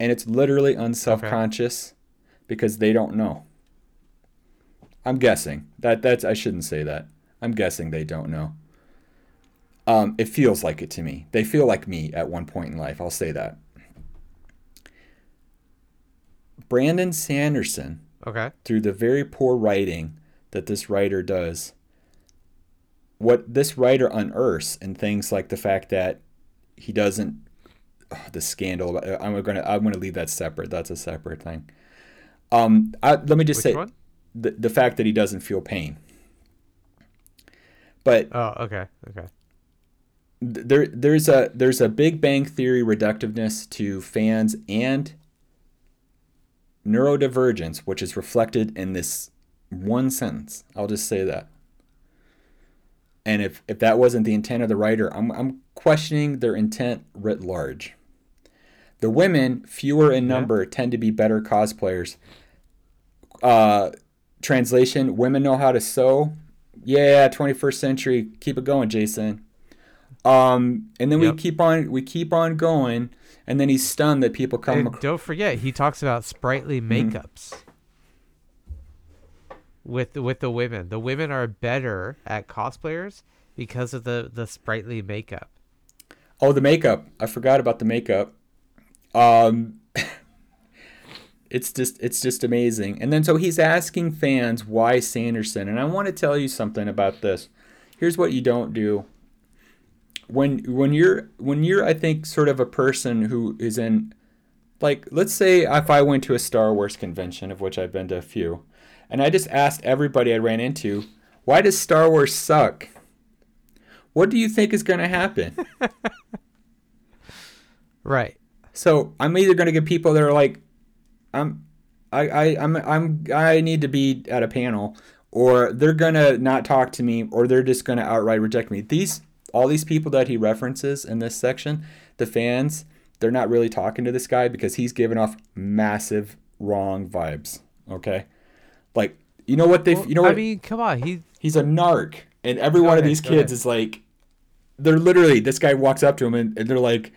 And it's literally unself conscious okay. because they don't know. I'm guessing that that's I shouldn't say that. I'm guessing they don't know. Um, it feels like it to me. They feel like me at one point in life. I'll say that. Brandon Sanderson, Okay. through the very poor writing that this writer does, what this writer unearths and things like the fact that he doesn't oh, the scandal i'm gonna i'm gonna leave that separate that's a separate thing um I, let me just Which say one? the, the fact that he doesn't feel pain but Oh, okay. Okay. Th- there there's a there's a big bang theory reductiveness to fans and neurodivergence which is reflected in this one sentence. I'll just say that. And if if that wasn't the intent of the writer i'm i'm questioning their intent writ large. The women fewer in Yeah. number tend to be better cosplayers. Uh translation women know how to sew? Yeah 21st century keep it going jason um and then Yep. we keep on we keep on going and then he's stunned that people come And ac- don't forget, he talks about sprightly Mm-hmm. makeups with with the women. The women are better at cosplayers because of the the sprightly makeup. oh the makeup i forgot about the makeup um (laughs) it's just it's just amazing and then so he's asking fans why sanderson and i want to tell you something about this here's what you don't do when when you're when you're i think sort of a person who is in like let's say if i went to a star wars convention of which i've been to a few and i just asked everybody i ran into why does star wars suck what do you think is going to happen (laughs) Right. So I'm either gonna get people that are like, I'm, I, I, I'm, I'm, I need to be at a panel, or they're gonna not talk to me, or they're just gonna outright reject me. These, all these people that he references in this section, the fans, they're not really talking to this guy because he's giving off massive wrong vibes. Okay, like you know what they, Well, you know what I mean, come on. He he's a narc and every one of these kids ahead. is like they're literally this guy walks up to him and, and they're like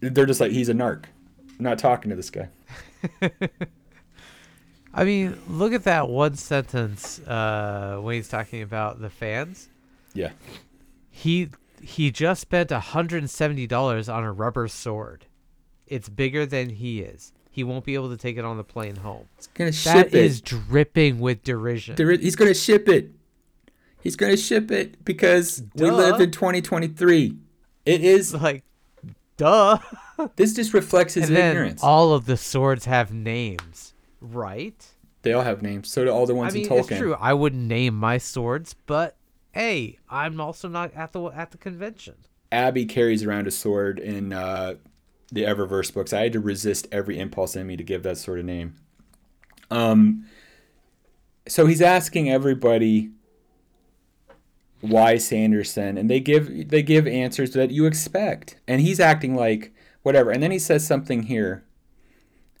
they're just like he's a narc I'm not talking to this guy (laughs) I mean, look at that one sentence uh, when he's talking about the fans. yeah He he just spent hundred and seventy dollars on a rubber sword. It's bigger than he is. He won't be able to take it on the plane home. he's gonna That ship is it dripping with derision. Is- he's gonna ship it he's gonna ship it because we live in 2023 it is like, duh. (laughs) this just reflects his and ignorance all of the swords have names, right? they all have names so do all the ones I mean, in Tolkien it's true. I wouldn't name my swords, but hey, I'm also not at the at the convention. Abby carries around a sword in uh, the Eververse books. I had to resist every impulse in me to give that sort of name. Um, so he's asking everybody why Sanderson, and they give they give answers that you expect, and he's acting like whatever. And then he says something here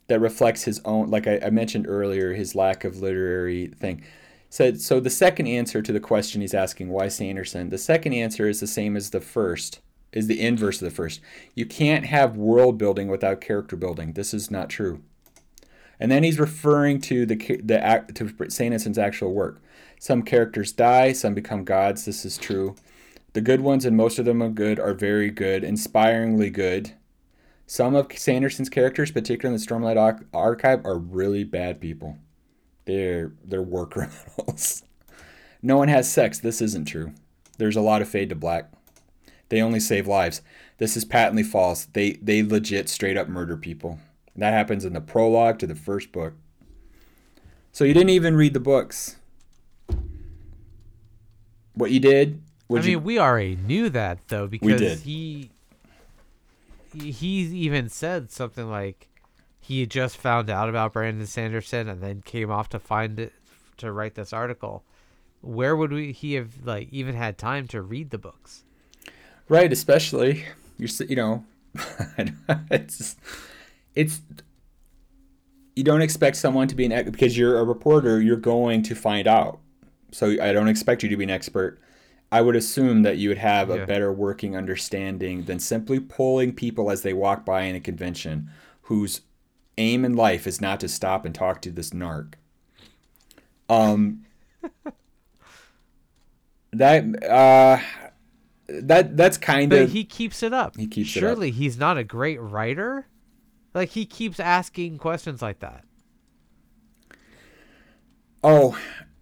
that reflects his own, like I, I mentioned earlier, his lack of literary thing. Said so. The second answer to the question he's asking, why Sanderson? The second answer is the same as the first. Is the inverse of the first. You can't have world building without character building. This is not true. And then he's referring to the the to Sanderson's actual work. Some characters die, some become gods. This is true. The good ones, and most of them are good, are very good, inspiringly good. Some of Sanderson's characters, particularly in the Stormlight Arch- Archive, are really bad people. They're they're (laughs) war criminals. no one has sex. This isn't true. There's a lot of fade to black. They only save lives. This is patently false. They they legit straight up murder people. That happens in the prologue to the first book. So you didn't even read the books. What you did? I mean, you, we already knew that though because he he even said something like he had just found out about Brandon Sanderson and then came off to find it to write this article. Where would we he have like even had time to read the books? right? Especially you're you know, (laughs) it's it's you don't expect someone to be an because you're a reporter. You're going to find out. So I don't expect you to be an expert. I would assume that you would have a better working understanding than simply pulling people as they walk by in a convention whose aim in life is not to stop and talk to this narc. Um, that uh that that's kind But of he keeps it up. He keeps it up. Surely he's not a great writer. Like he keeps asking questions like that. oh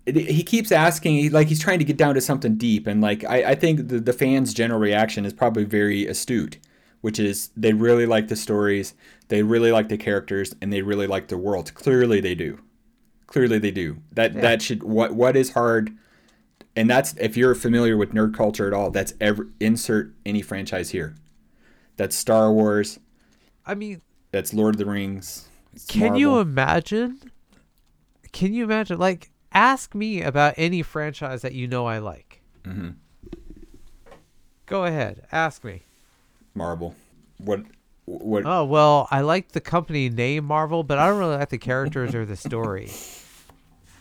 he keeps asking like he's trying to get down to something deep and like i, I think the, the fans general reaction is probably very astute which is they really like the stories they really like the characters and they really like the world clearly they do clearly they do that Yeah. that should what what is hard and that's if you're familiar with nerd culture at all that's every insert any franchise here that's star wars I mean, that's lord of the rings can you imagine? Can you imagine? Like, ask me about any franchise that you know I like. Mm-hmm. Go ahead, ask me. Marvel what what Oh well, I like the company name Marvel, but I don't really like the characters or the story. (laughs)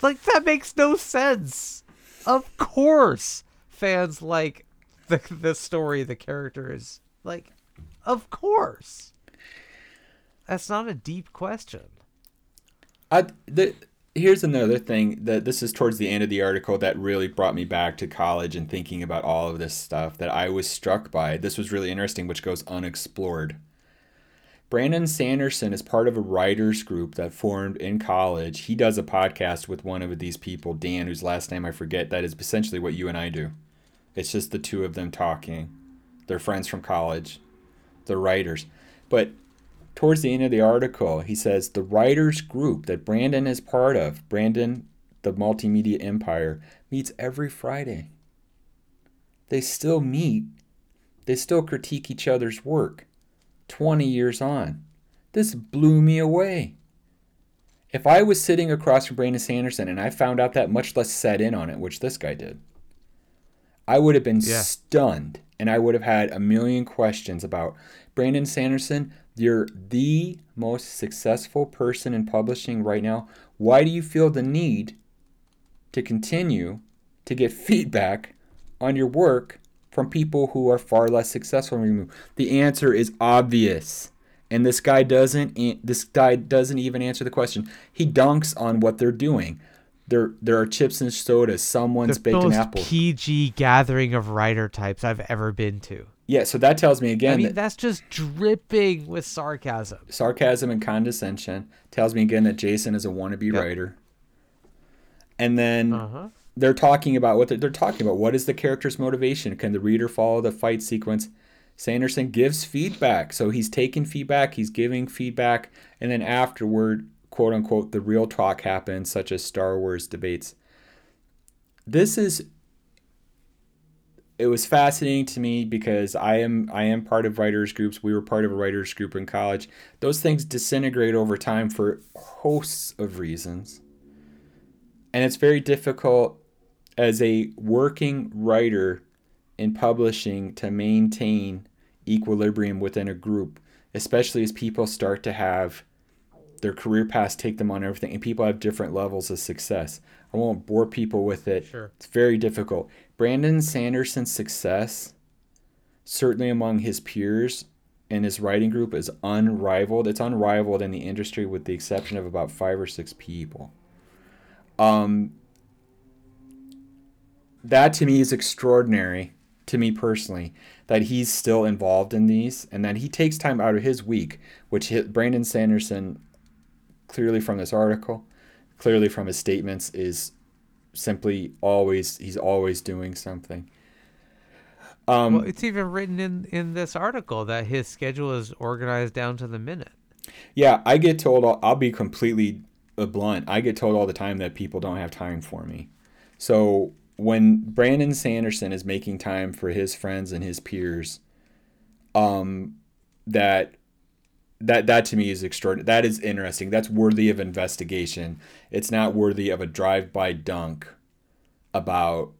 Like that makes no sense. Of course, fans like the the story, the characters. Like, of course. That's not a deep question. I, the, here's another thing that this is towards the end of the article that really brought me back to college and thinking about all of this stuff that I was struck by. This was really interesting, which goes unexplored. Brandon Sanderson is part of a writers group that formed in college. He does a podcast with one of these people, Dan, whose last name I forget. That is essentially what you and I do. It's just the two of them talking. They're friends from college. They're writers. But towards the end of the article, he says the writers group that Brandon is part of, Brandon, the multimedia empire, meets every Friday. They still meet. They still critique each other's work. 20 years on. This blew me away. If I was sitting across from Brandon Sanderson and I found out that, much less sat in on it, which this guy did, I would have been Yeah. stunned and I would have had a million questions about Brandon Sanderson. You're the most successful person in publishing right now. Why do you feel the need to continue to get feedback on your work from people who are far less successful than you? The answer is obvious. And this guy doesn't this guy doesn't even answer the question. He dunks on what they're doing. There there are chips and sodas. Someone's the baking most apples. PG gathering of writer types I've ever been to. Yeah, so that tells me again. I mean, that that's just dripping with sarcasm. sarcasm and condescension tells me again that Jason is a wannabe Yep. writer. And then Uh huh. they're talking about what they're, they're talking about. What is the character's motivation? Can the reader follow the fight sequence? Sanderson gives feedback. So he's taking feedback, he's giving feedback, and then afterward, quote unquote, the real talk happens, such as Star Wars debates. This is it was fascinating to me because I am I am part of writers groups. We were part of a writers group in college. Those things disintegrate over time for hosts of reasons. And it's very difficult as a working writer in publishing to maintain equilibrium within a group, especially as people start to have their career paths take them on everything and people have different levels of success. I won't bore people with it. Sure. It's very difficult. Brandon Sanderson's success, certainly among his peers and his writing group, is unrivaled. It's unrivaled in the industry with the exception of about five or six people. Um, that to me is extraordinary to me personally that he's still involved in these and that he takes time out of his week which Brandon Sanderson clearly from this article clearly from his statements is simply always he's always doing something um, Well, it's even written in in this article that his schedule is organized down to the minute. Yeah, I get told, I'll be completely blunt. I get told all the time that people don't have time for me. So when Brandon Sanderson is making time for his friends and his peers, um, that that that to me is extraordinary. That is interesting. That's worthy of investigation. It's not worthy of a drive-by dunk about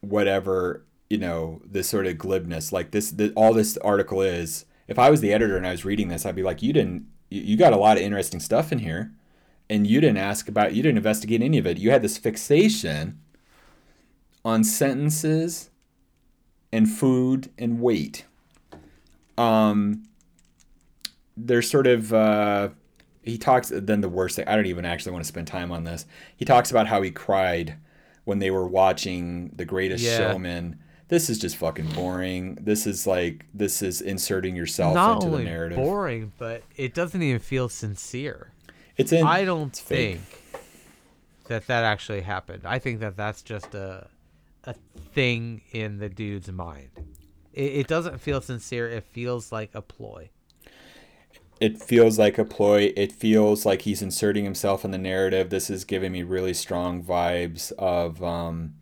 whatever you know this sort of glibness like this the, all this article is if i was the editor and i was reading this i'd be like you didn't you got a lot of interesting stuff in here and you didn't ask about you didn't investigate any of it you had this fixation on sentences and food and weight um there's sort of uh he talks then the worst thing i don't even actually want to spend time on this he talks about how he cried when they were watching The Greatest Yeah. Showman. This is just fucking boring. This is like this is inserting yourself Not into the narrative. boring, but it doesn't even feel sincere. It's in. I don't think that that actually happened. I think that that's just a a thing in the dude's mind. It, it doesn't feel sincere. It feels like a ploy. It feels like a ploy. It feels like he's inserting himself in the narrative. This is giving me really strong vibes of um,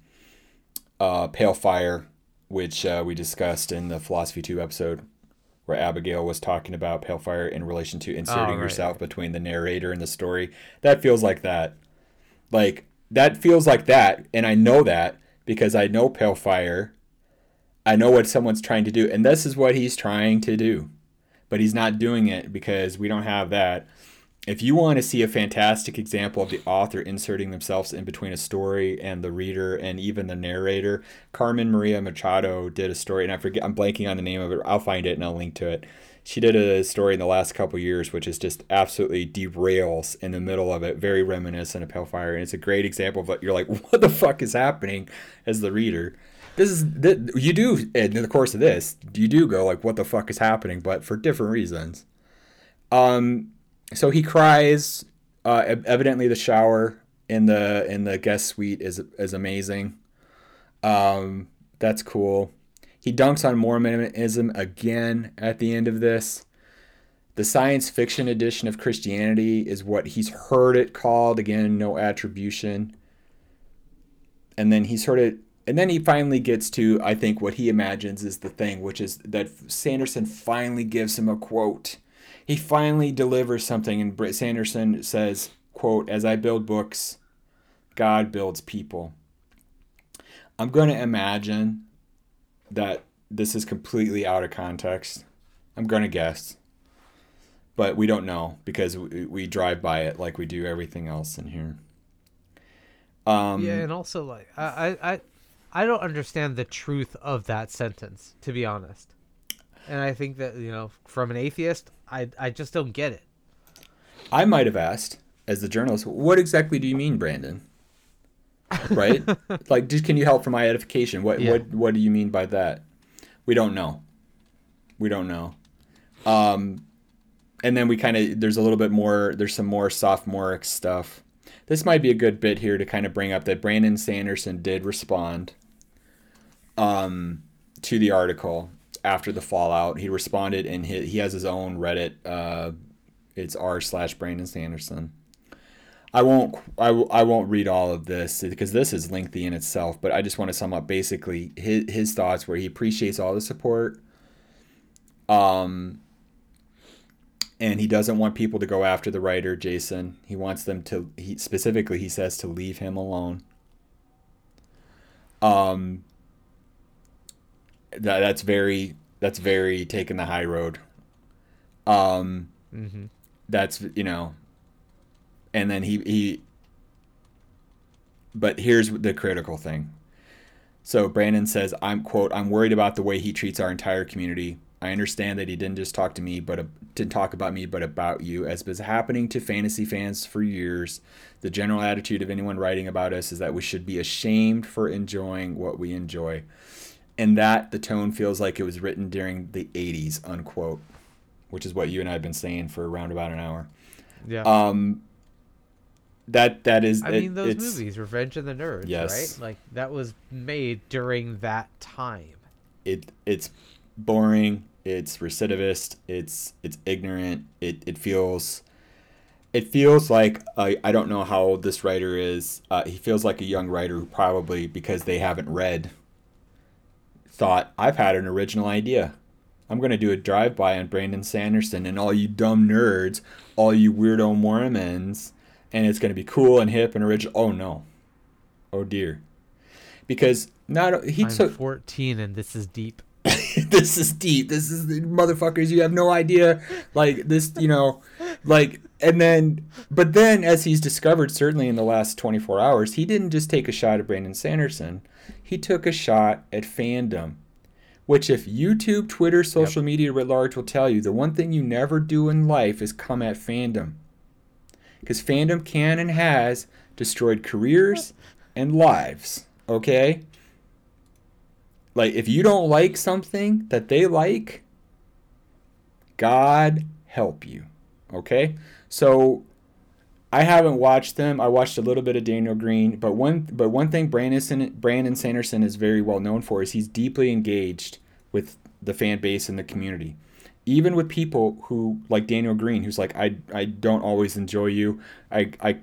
uh, Pale Fire, which uh, we discussed in the Philosophy 2 episode, where Abigail was talking about Pale Fire in relation to inserting right, yourself between the narrator and the story. That feels like that. Like, that feels like that. And I know that because I know Pale Fire. I know what someone's trying to do. And this is what he's trying to do but he's not doing it because we don't have that. If you want to see a fantastic example of the author inserting themselves in between a story and the reader and even the narrator, Carmen Maria Machado did a story, and I forget, I'm blanking on the name of it. I'll find it and I'll link to it. She did a story in the last couple years, which is just absolutely derails in the middle of it, very reminiscent of Pale Fire, and it's a great example of what you're like, (laughs) what the fuck is happening as the reader this is th- you do in the course of this you do go like what the fuck is happening but for different reasons. Um so he cries uh evidently the shower in the in the guest suite is is amazing. Um that's cool. He dunks on mormonism again at the end of this. The science fiction edition of christianity is what he's heard it called. Again no attribution. And then he's heard it and then he finally gets to i think what he imagines is the thing which is that sanderson finally gives him a quote. He finally delivers something and Br- sanderson says quote as i build books god builds people. I'm going to imagine that this is completely out of context. I'm going to guess. But we don't know because we, we drive by it like we do everything else in here. Um, yeah, and also like I, I I don't understand the truth of that sentence, to be honest. And I think that you know, from an atheist, I I just don't get it. I might have asked, as the journalist, what exactly do you mean, Brandon? Right? (laughs) like, just can you help for my edification? What Yeah. what what do you mean by that? We don't know. We don't know. Um, and then we kind of there's a little bit more. There's some more sophomoric stuff. This might be a good bit here to kind of bring up that Brandon Sanderson did respond um, to the article after the fallout. He responded and he, he has his own Reddit. Uh, it's r slash Brandon Sanderson. I won't I, I won't read all of this because this is lengthy in itself, but I just want to sum up basically his, his thoughts where he appreciates all the support. Um and he doesn't want people to go after the writer Jason. He wants them to he specifically he says to leave him alone. Um that that's very that's very taking the high road. Um Mm-hmm. that's you know and then he he but here's the critical thing so brandon says i'm quote i'm worried about the way he treats our entire community i understand that he didn't just talk to me but uh, didn't talk about me but about you as was happening to fantasy fans for years the general attitude of anyone writing about us is that we should be ashamed for enjoying what we enjoy and that the tone feels like it was written during the 80s unquote which is what you and i have been saying for around about an hour Yeah. um that that is I it- mean, those movies, Revenge of the Nerds, Yes. right? Like that was made during that time. it it's boring it's recidivist it's it's ignorant it it feels it feels like I, I don't know how old this writer is uh, he feels like a young writer who probably because they haven't read thought i've had an original idea i'm going to do a drive-by on brandon sanderson and all you dumb nerds all you weirdo mormons and it's going to be cool and hip and original oh no oh dear because not he I'm took 14 and this is deep. (laughs) this is deep. This is motherfuckers. You have no idea. Like this, you know, like and then, but then as he's discovered, certainly in the last 24 hours, he didn't just take a shot at Brandon Sanderson. He took a shot at fandom, which if YouTube, Twitter, social media writ large will tell you, the one thing you never do in life is come at fandom, because fandom can and has destroyed careers, (laughs) and lives, okay? Like, if you don't like something that they like, God help you, okay? So, I haven't watched them. I watched a little bit of Daniel Greene, but one but one thing Brandon Brandon Sanderson is very well known for is he's deeply engaged with the fan base and the community. Even with people who like Daniel Greene, who's like, I, I don't always enjoy you. I, I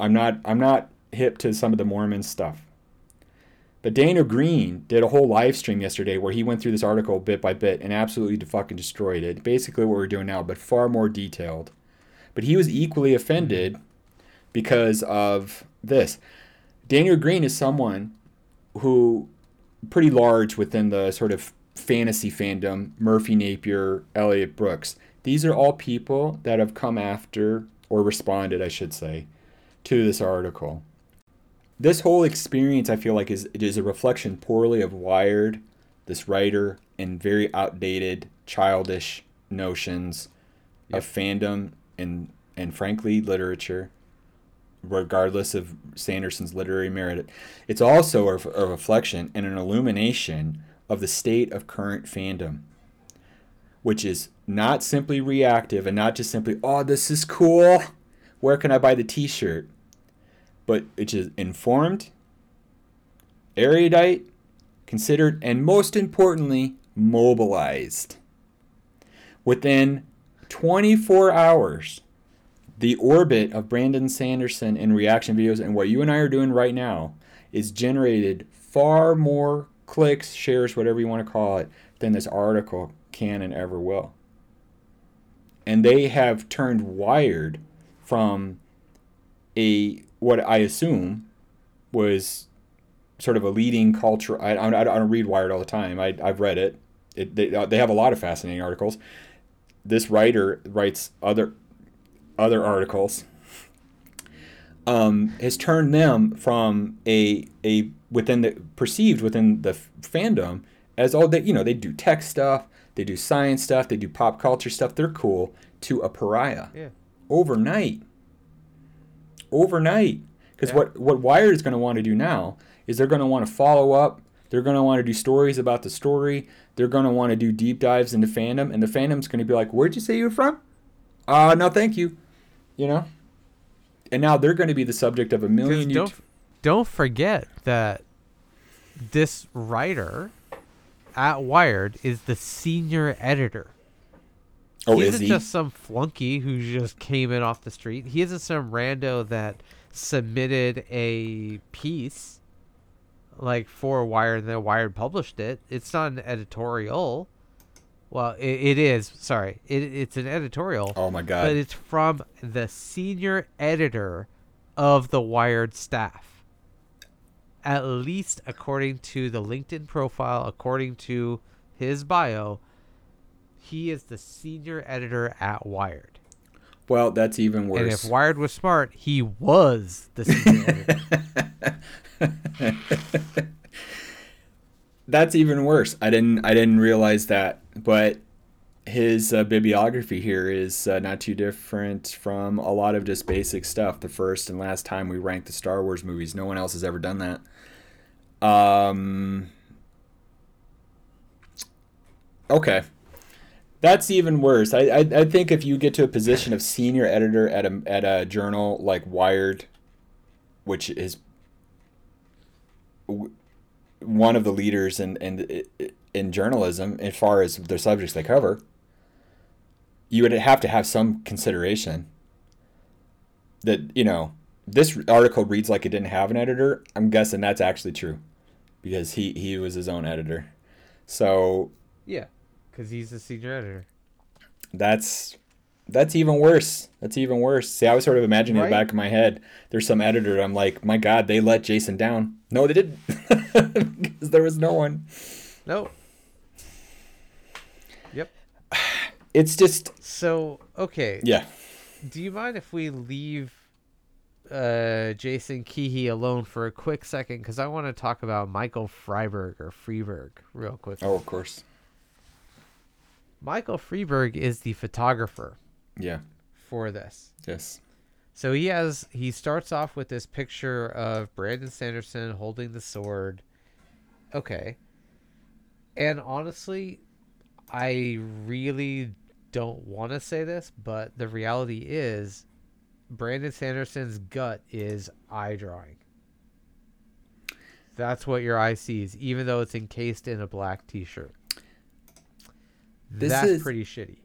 I'm not I'm not hip to some of the Mormon stuff. But Daniel Greene did a whole live stream yesterday where he went through this article bit by bit and absolutely fucking destroyed it. Basically what we're doing now, but far more detailed. But he was equally offended because of this. Daniel Greene is someone who pretty large within the sort of fantasy fandom, Merphy Napier, Elliot Brooks. These are all people that have come after or responded, I should say, to this article. This whole experience I feel like is is a reflection poorly of Wired, this writer, and very outdated, childish notions yep. of fandom and and frankly literature regardless of Sanderson's literary merit. It's also a, a reflection and an illumination of the state of current fandom, which is not simply reactive and not just simply, oh, this is cool. Where can I buy the t shirt? But it's just informed, erudite, considered, and most importantly, mobilized. Within 24 hours, the orbit of Brandon Sanderson in reaction videos and what you and I are doing right now is generated far more clicks, shares, whatever you want to call it, than this article can and ever will. And they have turned Wired from a what I assume was sort of a leading culture. I, I, I don't read Wired all the time. I, I've read it. it they, they have a lot of fascinating articles. This writer writes other other articles, um, has turned them from a a within the perceived within the fandom as all that you know they do tech stuff, they do science stuff, they do pop culture stuff. They're cool to a pariah. Yeah. Overnight. Overnight, because yeah. what what Wired is going to want to do now is they're going to want to follow up. They're going to want to do stories about the story. They're going to want to do deep dives into fandom, and the fandom's going to be like, "Where'd you say you're from?" Uh, no, thank you you know? And now they're going to be the subject of a million. Don't, don't forget that this writer at Wired is the senior editor. Oh, he is isn't he? just some flunky who just came in off the street. He isn't some rando that submitted a piece like for Wired and then Wired published it. It's not an editorial. Well, it, it is. Sorry, it, it's an editorial. Oh my god! But it's from the senior editor of the Wired staff. At least according to the LinkedIn profile, according to his bio, he is the senior editor at Wired. Well, that's even worse. And if Wired was smart, he was the senior editor. (laughs) that's even worse. I didn't I didn't realize that, but his uh, bibliography here is uh, not too different from a lot of just basic stuff. The first and last time we ranked the Star Wars movies, no one else has ever done that. Um. Okay, that's even worse. I, I I think if you get to a position of senior editor at a at a journal like Wired, which is one of the leaders in in in journalism as far as the subjects they cover, you would have to have some consideration that you know this article reads like it didn't have an editor. I'm guessing that's actually true because he he was his own editor. So yeah, because he's the senior editor. That's that's even worse. That's even worse. See, I was sort of imagining right? in the back of my head. There's some editor. I'm like, my God, they let Jason down. No, they didn't, (laughs) because there was no one. No. Yep. It's just so okay. Yeah. Do you mind if we leave uh, Jason Kehe alone for a quick second? Because I want to talk about Michael Freiberg or Freeberg real quick. Oh, of course. Michael Freeberg is the photographer yeah. For this. Yes. So he has he starts off with this picture of Brandon Sanderson holding the sword. Okay. And honestly, I really don't want to say this, but the reality is Brandon Sanderson's gut is eye drawing. That's what your eye sees, even though it's encased in a black t-shirt. This That's is- pretty shitty.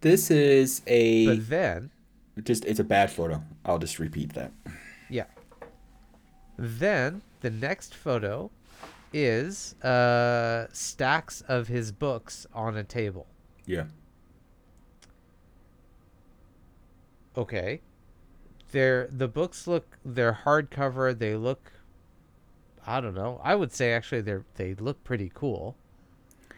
This is a But then, just it's a bad photo. I'll just repeat that. yeah. Then the next photo is uh, stacks of his books on a table. Yeah. Okay. They're the books look they're hardcover, they look I don't know. I would say actually they're they look pretty cool.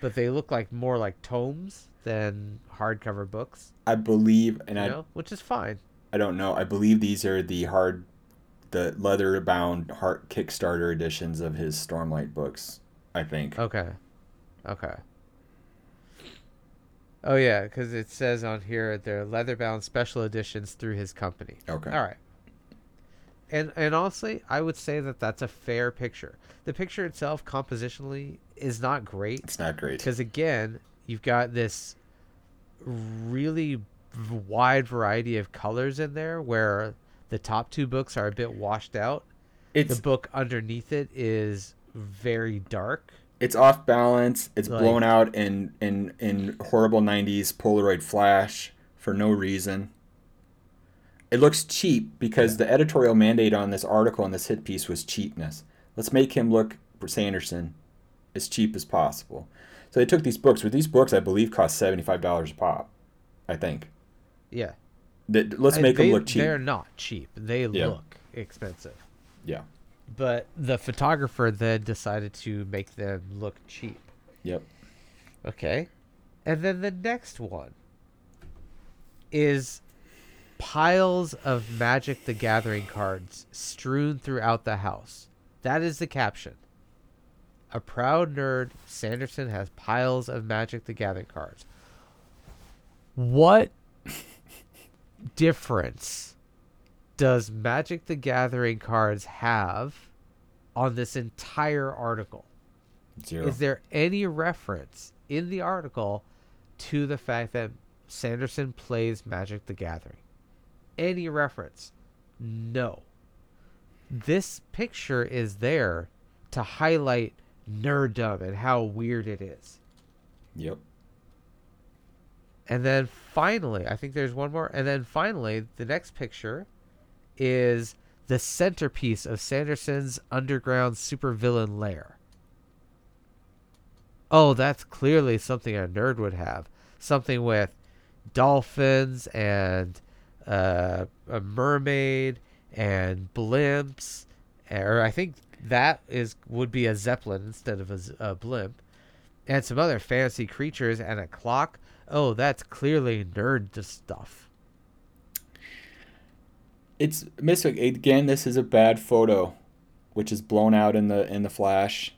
But they look like more like tomes than hardcover books, I believe and I know, which is fine. I don't know. I believe these are the hard the leather bound hard Kickstarter editions of his Stormlight books, I think. Okay. Okay. Oh yeah, cuz it says on here they're leather-bound special editions through his company. Okay. All right. And and honestly, I would say that that's a fair picture. The picture itself compositionally is not great It's not great. because again, you've got this really wide variety of colors in there where the top two books are a bit washed out. It's The book underneath it is very dark. It's off balance. It's Like- blown out in in in horrible 90s Polaroid flash for no reason. It looks cheap because the editorial mandate on this article and this hit piece was cheapness. Let's make him look for Sanderson as cheap as possible. So they took these books, but these books I believe cost $75 a pop. I think. Yeah. That- Let's make they, them look cheap. They're not cheap. They Yeah. look expensive. Yeah. But the photographer then decided to make them look cheap. Yep. Okay. And then the next one is piles of Magic the Gathering cards strewn throughout the house. That is the caption. A proud nerd, Sanderson has piles of Magic the Gathering cards. What (laughs) difference does Magic the Gathering cards have on this entire article? Zero. Is there any reference in the article to the fact that Sanderson plays Magic the Gathering? Any reference? No. This picture is there to highlight nerddom and how weird it is. yep. And then finally, I think there's one more. And then finally, the next picture is the centerpiece of Sanderson's underground supervillain lair. Oh, that's clearly something a nerd would have. Something with dolphins and uh, a mermaid and blimps, or I think that is would be a zeppelin instead of a blimp, and some other fancy creatures and a clock. Oh, that's clearly nerd stuff. It's Mystic again. This is a bad photo, which is blown out in the in the flash.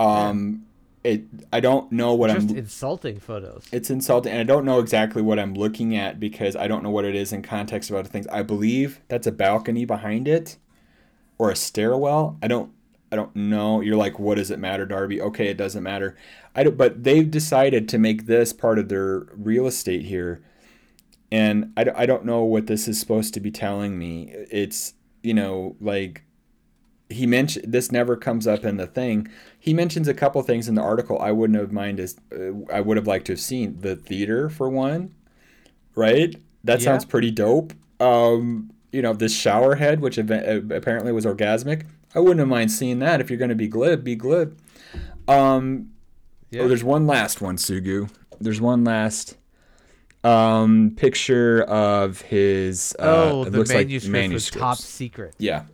Um, it. I don't know what Just I'm. insulting photos. it's insulting, and I don't know exactly what I'm looking at because I don't know what it is in context of other things. I believe that's a balcony behind it, or a stairwell. I don't. I don't know. You're like, what does it matter, Darby? Okay, it doesn't matter. I don't, but they've decided to make this part of their real estate here, and I, don't- I don't know what this is supposed to be telling me. It's you know like he mentioned this never comes up in the thing. He mentions a couple things in the article I wouldn't have minded. Uh, I would have liked to have seen the theater for one, right? That Yeah. sounds pretty dope. Um, you know, this shower head, which eva- uh, apparently was orgasmic. I wouldn't have mind seeing that. If you're going to be glib, be glib. Um, Yeah. Oh, there's one last one, Sugu. There's one last um, picture of his. Uh, oh, the looks like manuscript was top secret. Yeah.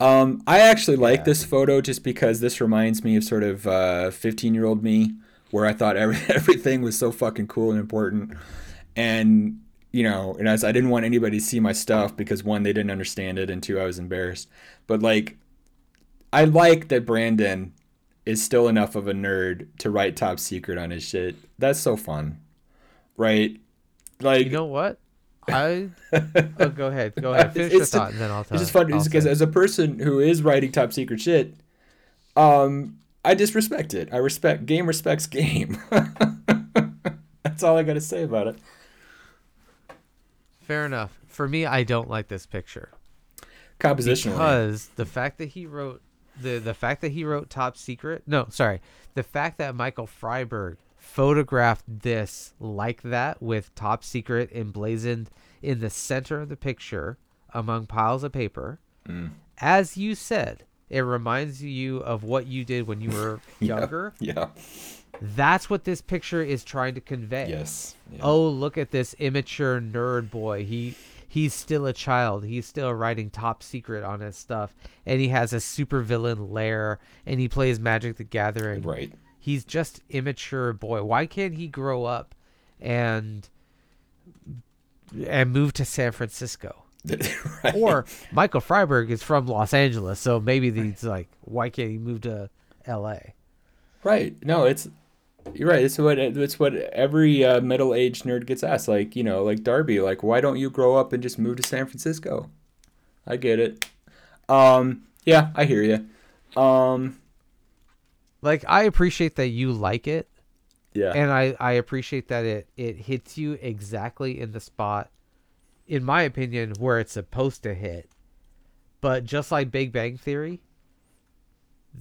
Um, I actually like this photo just because this reminds me of sort of uh, 15 year old me, where I thought every, (laughs) everything was so fucking cool and important, and you know, and as I didn't want anybody to see my stuff because one, they didn't understand it, and two, I was embarrassed. But like, I like that Brandon is still enough of a nerd to write top secret on his shit. That's so fun, right? Like, You know what? (laughs) I oh, go ahead, go ahead, (laughs) finish your It's- thought, and then I'll tell. It's just funny because as a person who is writing top secret shit, um, I disrespect it. I respect game respects game. (laughs) That's all I got to say about it. fair enough. For me, I don't like this picture Compositionally, because the fact that he wrote the the fact that he wrote top secret. No, sorry, the fact that Michael Freiberg photographed this like that with top secret emblazoned in the center of the picture among piles of paper. Mm. As you said, it reminds you of what you did when you were (laughs) Yeah. younger. yeah, That's what this picture is trying to convey. yes, yeah. Oh, look at this immature nerd boy. He he's still a child. He's still writing top secret on his stuff, and he has a supervillain lair, and he plays Magic the Gathering. right. He's just immature boy. Why can't he grow up and and move to San Francisco? (laughs) right. Or Michael Freiberg is from Los Angeles, so maybe he's like, why can't he move to L.A.? Right. No, it's you're right. It's what it's what every uh, middle-aged nerd gets asked. Like you know, like Darby. Like, why don't you grow up and just move to San Francisco? I get it. Um. Yeah, I hear you. Um. Like, I appreciate that you like it, Yeah. and I, I appreciate that it, it hits you exactly in the spot, in my opinion, where it's supposed to hit. But just like Big Bang Theory,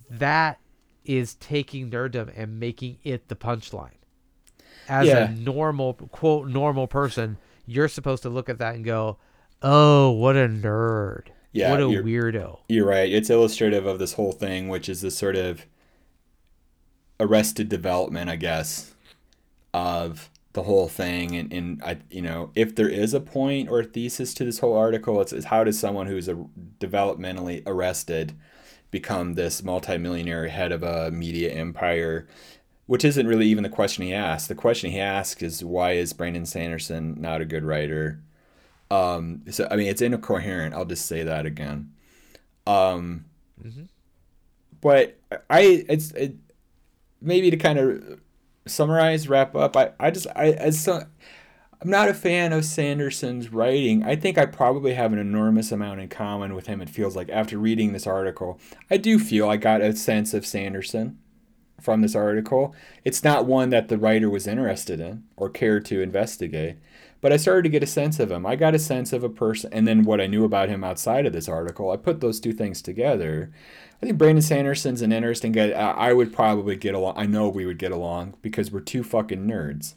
that is taking nerddom and making it the punchline. As Yeah. a normal quote normal person, you're supposed to look at that and go, "Oh, what a nerd! Yeah, what a you're- weirdo!" You're right. It's illustrative of this whole thing, which is this sort of arrested development, I guess, of the whole thing. And, and I, you know, if there is a point or a thesis to this whole article, it's, it's how does someone who's a developmentally arrested become this multimillionaire head of a media empire? Which isn't really even the question he asked. The question he asked is why is Brandon Sanderson not a good writer? Um, so I mean, it's incoherent. I'll just say that again. Um, but I it's it, maybe to kind of summarize, wrap up. I I just I as so, I'm not a fan of Sanderson's writing. I think I probably have an enormous amount in common with him. It feels like after reading this article, I do feel I got a sense of Sanderson from this article. It's not one that the writer was interested in or cared to investigate, but I started to get a sense of him. I got a sense of a person, and then what I knew about him outside of this article. I put those two things together. I think Brandon Sanderson's an interesting guy. I would probably get along. I know we would get along because we're two fucking nerds.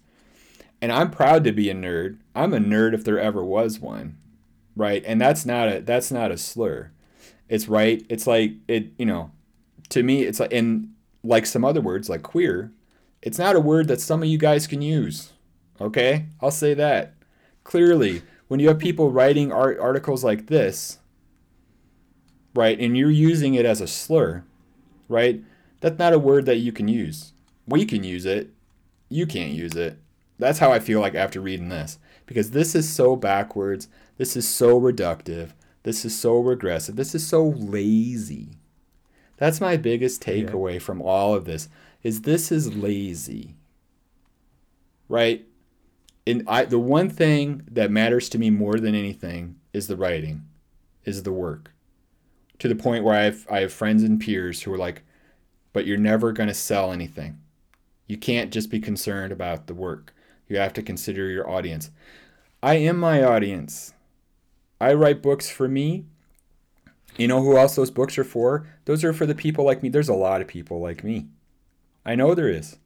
And I'm proud to be a nerd. I'm a nerd if there ever was one. Right? And that's not a that's not a slur. It's right. It's like it, you know, to me it's like and like some other words like queer, it's not a word that some of you guys can use. Okay? I'll say that. Clearly, when you have people writing art articles like this, right, and you're using it as a slur, right? That's not a word that you can use. We can use it. You can't use it. That's how I feel like after reading this. Because this is so backwards. This is so reductive. This is so regressive. This is so lazy. That's my biggest takeaway from all of this is this is lazy. Right? And I the one thing that matters to me more than anything is the writing, is the work. To the point where I have I have friends and peers who are like, but you're never gonna sell anything. You can't just be concerned about the work. You have to consider your audience. I am my audience. I write books for me. You know who else those books are for? Those are for the people like me. There's a lot of people like me. I know there is.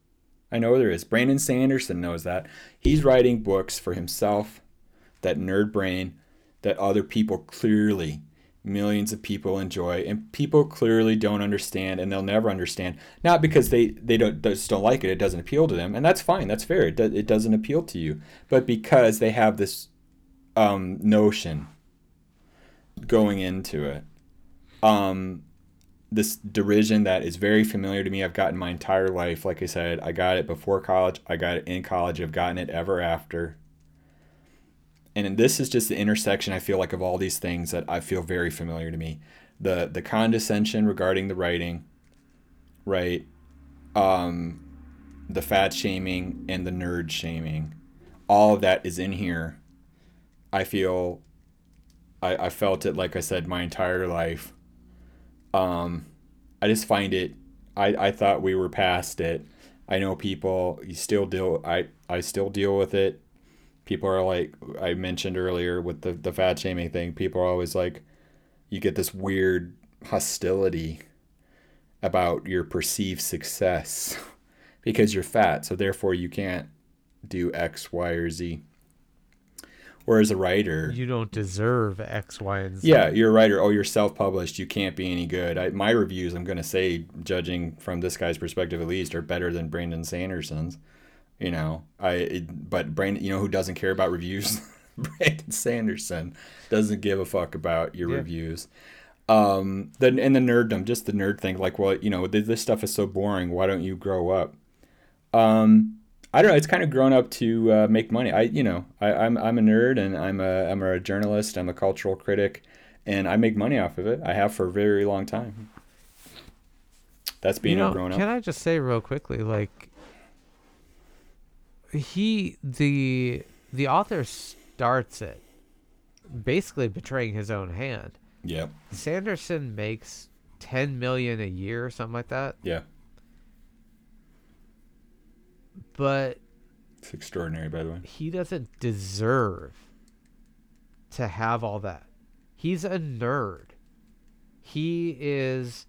I know there is. Brandon Sanderson knows that. He's writing books for himself, that nerd brain, that other people clearly, millions of people enjoy, and people clearly don't understand, and they'll never understand. Not because they they don't they just don't like it. It doesn't appeal to them, and that's fine. That's fair. It, do, it doesn't appeal to you, but because they have this um, notion going into it. Um, this derision that is very familiar to me. I've gotten my entire life. Like I said, I got it before college. I got it in college. I've gotten it ever after. And this is just the intersection I feel like of all these things that I feel very familiar to me. The the condescension regarding the writing, right? Um, the fat shaming and the nerd shaming. All of that is in here. I feel I, I felt it like I said my entire life. Um I just find it I, I thought we were past it. I know people you still deal I, I still deal with it. People are like I mentioned earlier with the, the fat shaming thing, people are always like you get this weird hostility about your perceived success (laughs) because you're fat, so therefore you can't do X, Y, or Z. Or as a writer, You don't deserve X, Y, and Z. yeah, you're a writer. Oh, you're self-published. You can't be any good. I, my reviews, I'm gonna say, judging from this guy's perspective at least, are better than Brandon Sanderson's. You know, I it, but Brandon, you know who doesn't care about reviews? (laughs) Brandon Sanderson doesn't give a fuck about your Yeah. reviews. Um, then and the nerddom, just the nerd thing. Like, well, you know, this, this stuff is so boring. Why don't you grow up? Um, I don't know. It's kind of grown up to uh, make money. I, you know, I, I'm I'm a nerd and I'm a I'm a journalist. I'm a cultural critic, and I make money off of it. I have for a very long time. That's being you know, a grown up. Can I just say real quickly, like he the the author starts it basically betraying his own hand. Yeah, Sanderson makes ten million a year or something like that, yeah, but it's extraordinary. By the way, he doesn't deserve to have all that. He's a nerd. He is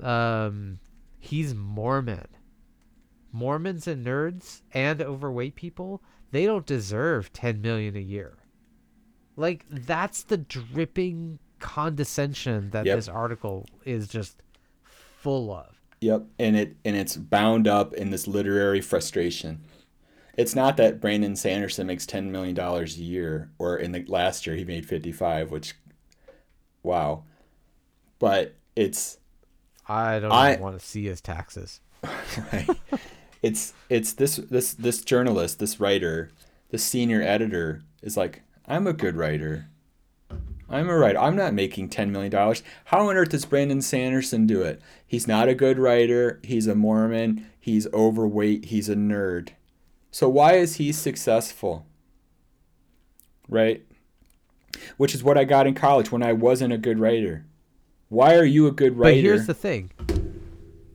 um he's Mormon. Mormons and nerds and overweight people, they don't deserve 10 million a year. Like that's the dripping condescension that Yep. this article is just full of. Yep, and it and it's bound up in this literary frustration. It's not that Brandon Sanderson makes ten million dollars a year, or in the last year he made fifty five, which, wow, but it's I don't I- even want to see his taxes. (laughs) right. it's it's this this this journalist, this writer, this senior editor is like, I'm a good writer. I'm a writer. I'm not making ten million dollars. How on earth does Brandon Sanderson do it? He's not a good writer. He's a Mormon. He's overweight. He's a nerd. So why is he successful? Right? Which is what I got in college when I wasn't a good writer. Why are you a good writer? But here's the thing.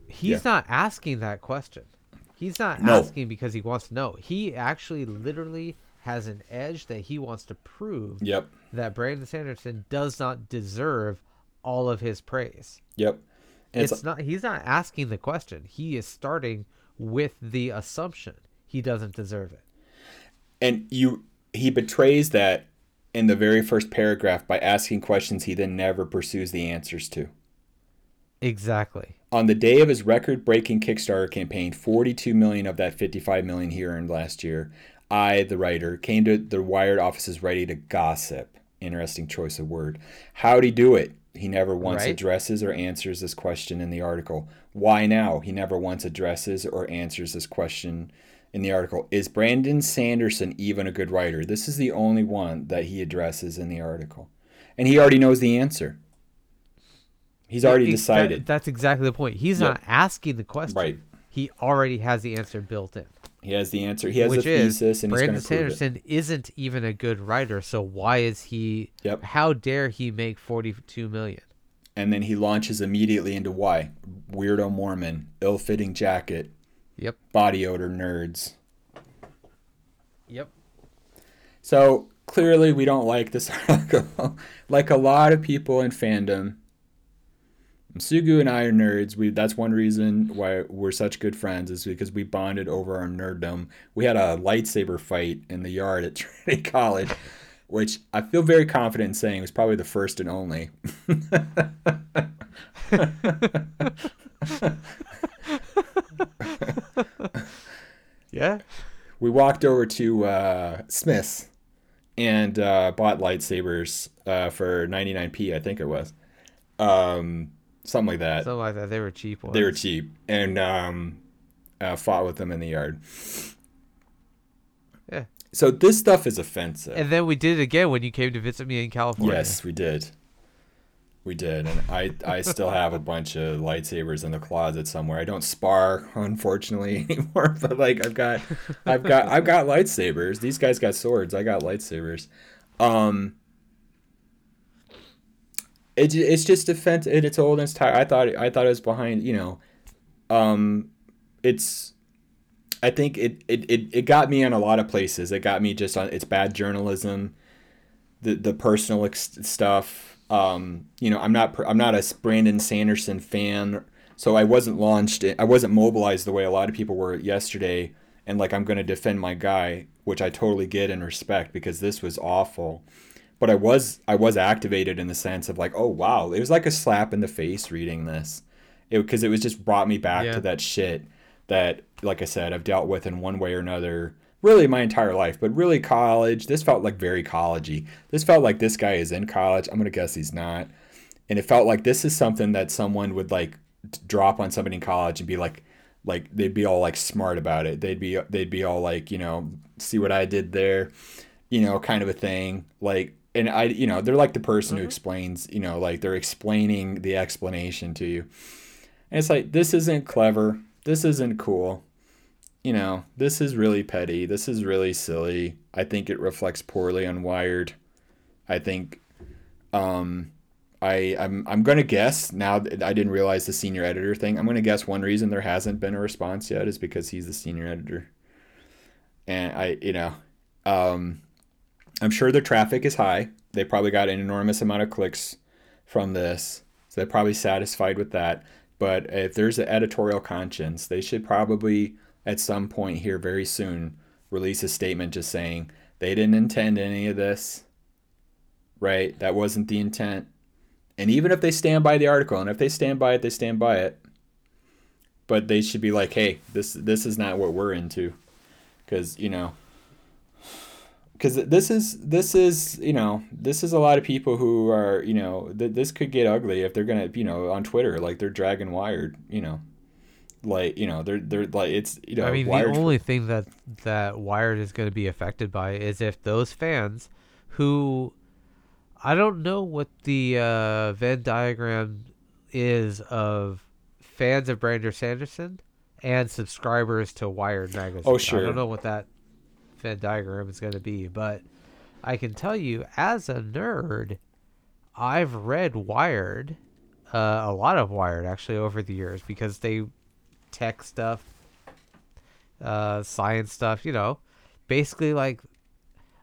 He's Yeah. not asking that question. He's not No. asking because he wants to know. He actually literally has an edge that he wants to prove Yep. That Brandon Sanderson does not deserve all of his praise. Yep. And It's, not he's not asking the question. He is starting with the assumption he doesn't deserve it. and you he betrays that in the very first paragraph by asking questions he then never pursues the answers to. Exactly. On the day of his record-breaking Kickstarter campaign, 42 million of that 55 million he earned last year, I, the writer, came to the Wired offices ready to gossip. Interesting choice of word. How'd he do it? He never once Right. addresses or answers this question in the article. Why now? He never once addresses or answers this question in the article. Is Brandon Sanderson even a good writer? This is the only one that he addresses in the article. And he already knows the answer. He's already that- decided. that's exactly the point. He's Yep. not asking the question. Right. He already has the answer built in. He has the answer. He has which a is thesis, and Brandon he's going prove it. Sanderson isn't even a good writer, so why is he? Yep. How dare he make forty-two million? And then he launches immediately into why weirdo Mormon, ill-fitting jacket, Yep. body odor nerds. Yep. So clearly, we don't like this (laughs) article. like a lot of people in fandom, Sugu and I are nerds. We that's one reason why we're such good friends is because we bonded over our nerddom. We had a lightsaber fight in the yard at (laughs) Trinity College, which I feel very confident in saying was probably the first and only. (laughs) Yeah. we walked over to uh, Smith's and uh, bought lightsabers uh, for 99p, I think it was. Um, something like that. Something like that. They were cheap ones. they were cheap and um, uh, fought with them in the yard. Yeah. So this stuff is offensive. And then we did it again when you came to visit me in California. yes, we did. We did, and I I still have a bunch of lightsabers in the closet somewhere. I don't spar, unfortunately, (laughs) anymore. But like I've got, I've got, I've got lightsabers. These guys got swords. I got lightsabers. Um, it, it's just defense at its old and its tired. I thought I thought it was behind. You know, um, it's. I think it, it, it, it got me in a lot of places. It got me just on it's bad journalism, the the personal ex- stuff. Um, you know, I'm not I'm not a Brandon Sanderson fan, so I wasn't launched. I wasn't mobilized the way a lot of people were yesterday. And like I'm going to defend my guy, which I totally get and respect because this was awful but I was I was activated in the sense of like, oh wow, it was like a slap in the face reading this, because it, it, was just brought me back yeah. to that shit that, like I said, I've dealt with in one way or another, really my entire life. But really, college. This felt like very collegey. This felt like this guy is in college. I'm gonna guess he's not, and it felt like this is something that someone would like drop on somebody in college and be like like they'd be all like smart about it they'd be they'd be all like you know see what i did there you know kind of a thing like and I, you know, they're like the person mm-hmm. who explains, you know, like they're explaining the explanation to you. And it's like, this isn't clever. This isn't cool. You know, this is really petty. This is really silly. I think it reflects poorly on Wired. I think, um, I, I'm, I'm going to guess now that I didn't realize the senior editor thing. I'm going to guess one reason there hasn't been a response yet is because he's the senior editor. And I, you know, um, I'm sure their traffic is high. They probably got an enormous amount of clicks from this. So they're probably satisfied with that. But if there's an editorial conscience, they should probably at some point here very soon release a statement just saying they didn't intend any of this. Right? That wasn't the intent. And even if they stand by the article, and if they stand by it, they stand by it. But they should be like, hey, this this is not what we're into. Because, you know, because this is this is you know this is a lot of people who are you know th- this could get ugly if they're gonna you know on Twitter like they're dragging Wired you know like you know they're they're like it's you know I mean the only for- thing that that Wired is going to be affected by is if those fans who I don't know what the uh, Venn diagram is of fans of Brandon Sanderson and subscribers to Wired magazine. Oh sure. I don't know what that Venn diagram is going to be. But I can tell you, as a nerd, I've read Wired, uh, a lot of Wired actually over the years because they tech stuff, uh, science stuff, you know, basically like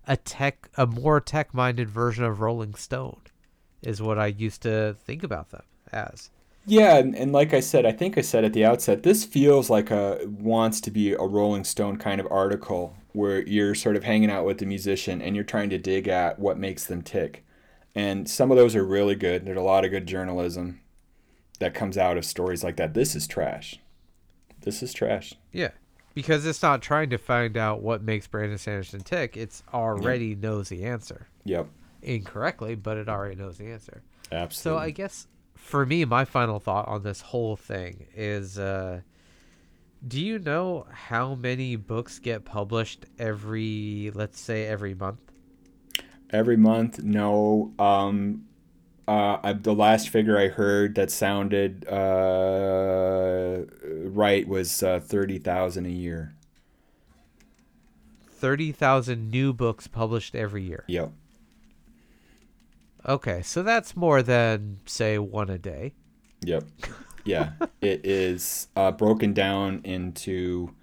a tech, a more tech minded version of Rolling Stone is what I used to think about them as. Yeah, and, and like I said, I think I said at the outset, this feels like a wants to be a Rolling Stone kind of article where you're sort of hanging out with the musician and you're trying to dig at what makes them tick. And some of those are really good. There's a lot of good journalism that comes out of stories like that. This is trash. This is trash. Yeah. Because it's not trying to find out what makes Brandon Sanderson tick. It's already yep. knows the answer. Yep. Incorrectly, but it already knows the answer. Absolutely. So I guess for me, my final thought on this whole thing is uh, do you know how many books get published every, let's say, every month? Every month, no. Um, uh, I, the last figure I heard that sounded uh, right was uh, thirty thousand a year. Thirty thousand new books published every year. Yep. Okay, so that's more than say one a day. Yep yeah, it is uh, broken down into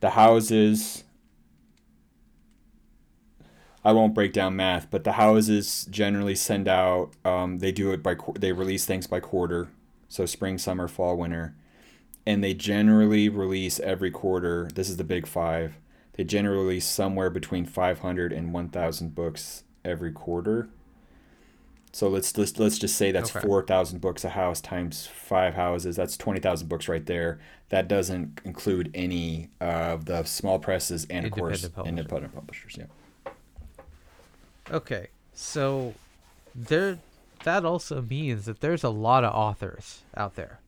the houses. I won't break down math, but the houses generally send out. Um, they do it by they release things by quarter, so spring, summer, fall, winter, and they generally release every quarter. This is the big five. They generally release somewhere between 500 and 1,000 books every quarter. So let's let's let's just say that's okay. four thousand books a house times five houses. That's twenty thousand books right there. That doesn't include any of the small presses and of course publishers. independent publishers. Yeah. Okay, so there, that also means that there's a lot of authors out there.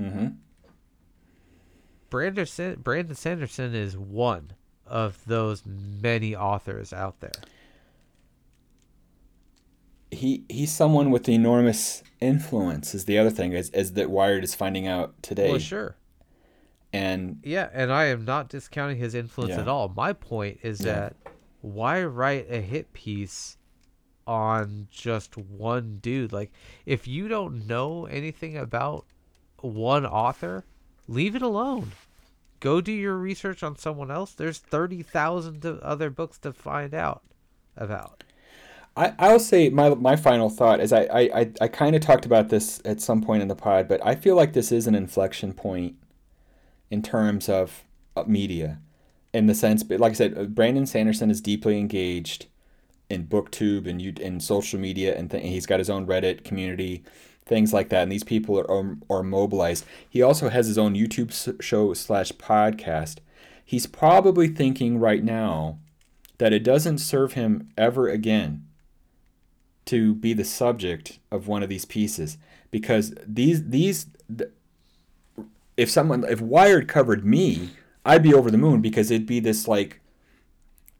Mm-hmm. Brandon Brandon Sanderson is one of those many authors out there he he's someone with enormous influence is the other thing as, as that Wired is finding out today. Well, sure. And yeah, and I am not discounting his influence yeah. at all. My point is yeah. that why write a hit piece on just one dude? Like, if you don't know anything about one author, leave it alone. Go do your research on someone else. There's 30,000 other books to find out about. I, I'll say my my final thought is I I, I kind of talked about this at some point in the pod, but I feel like this is an inflection point in terms of media, in the sense, but like I said, uh, Brandon Sanderson is deeply engaged in BookTube and you in social media, and, th- and he's got his own Reddit community, things like that. And these people are are, are mobilized. He also has his own YouTube show slash podcast. He's probably thinking right now that it doesn't serve him ever again to be the subject of one of these pieces. Because these these if someone if Wired covered me, I'd be over the moon because it'd be this like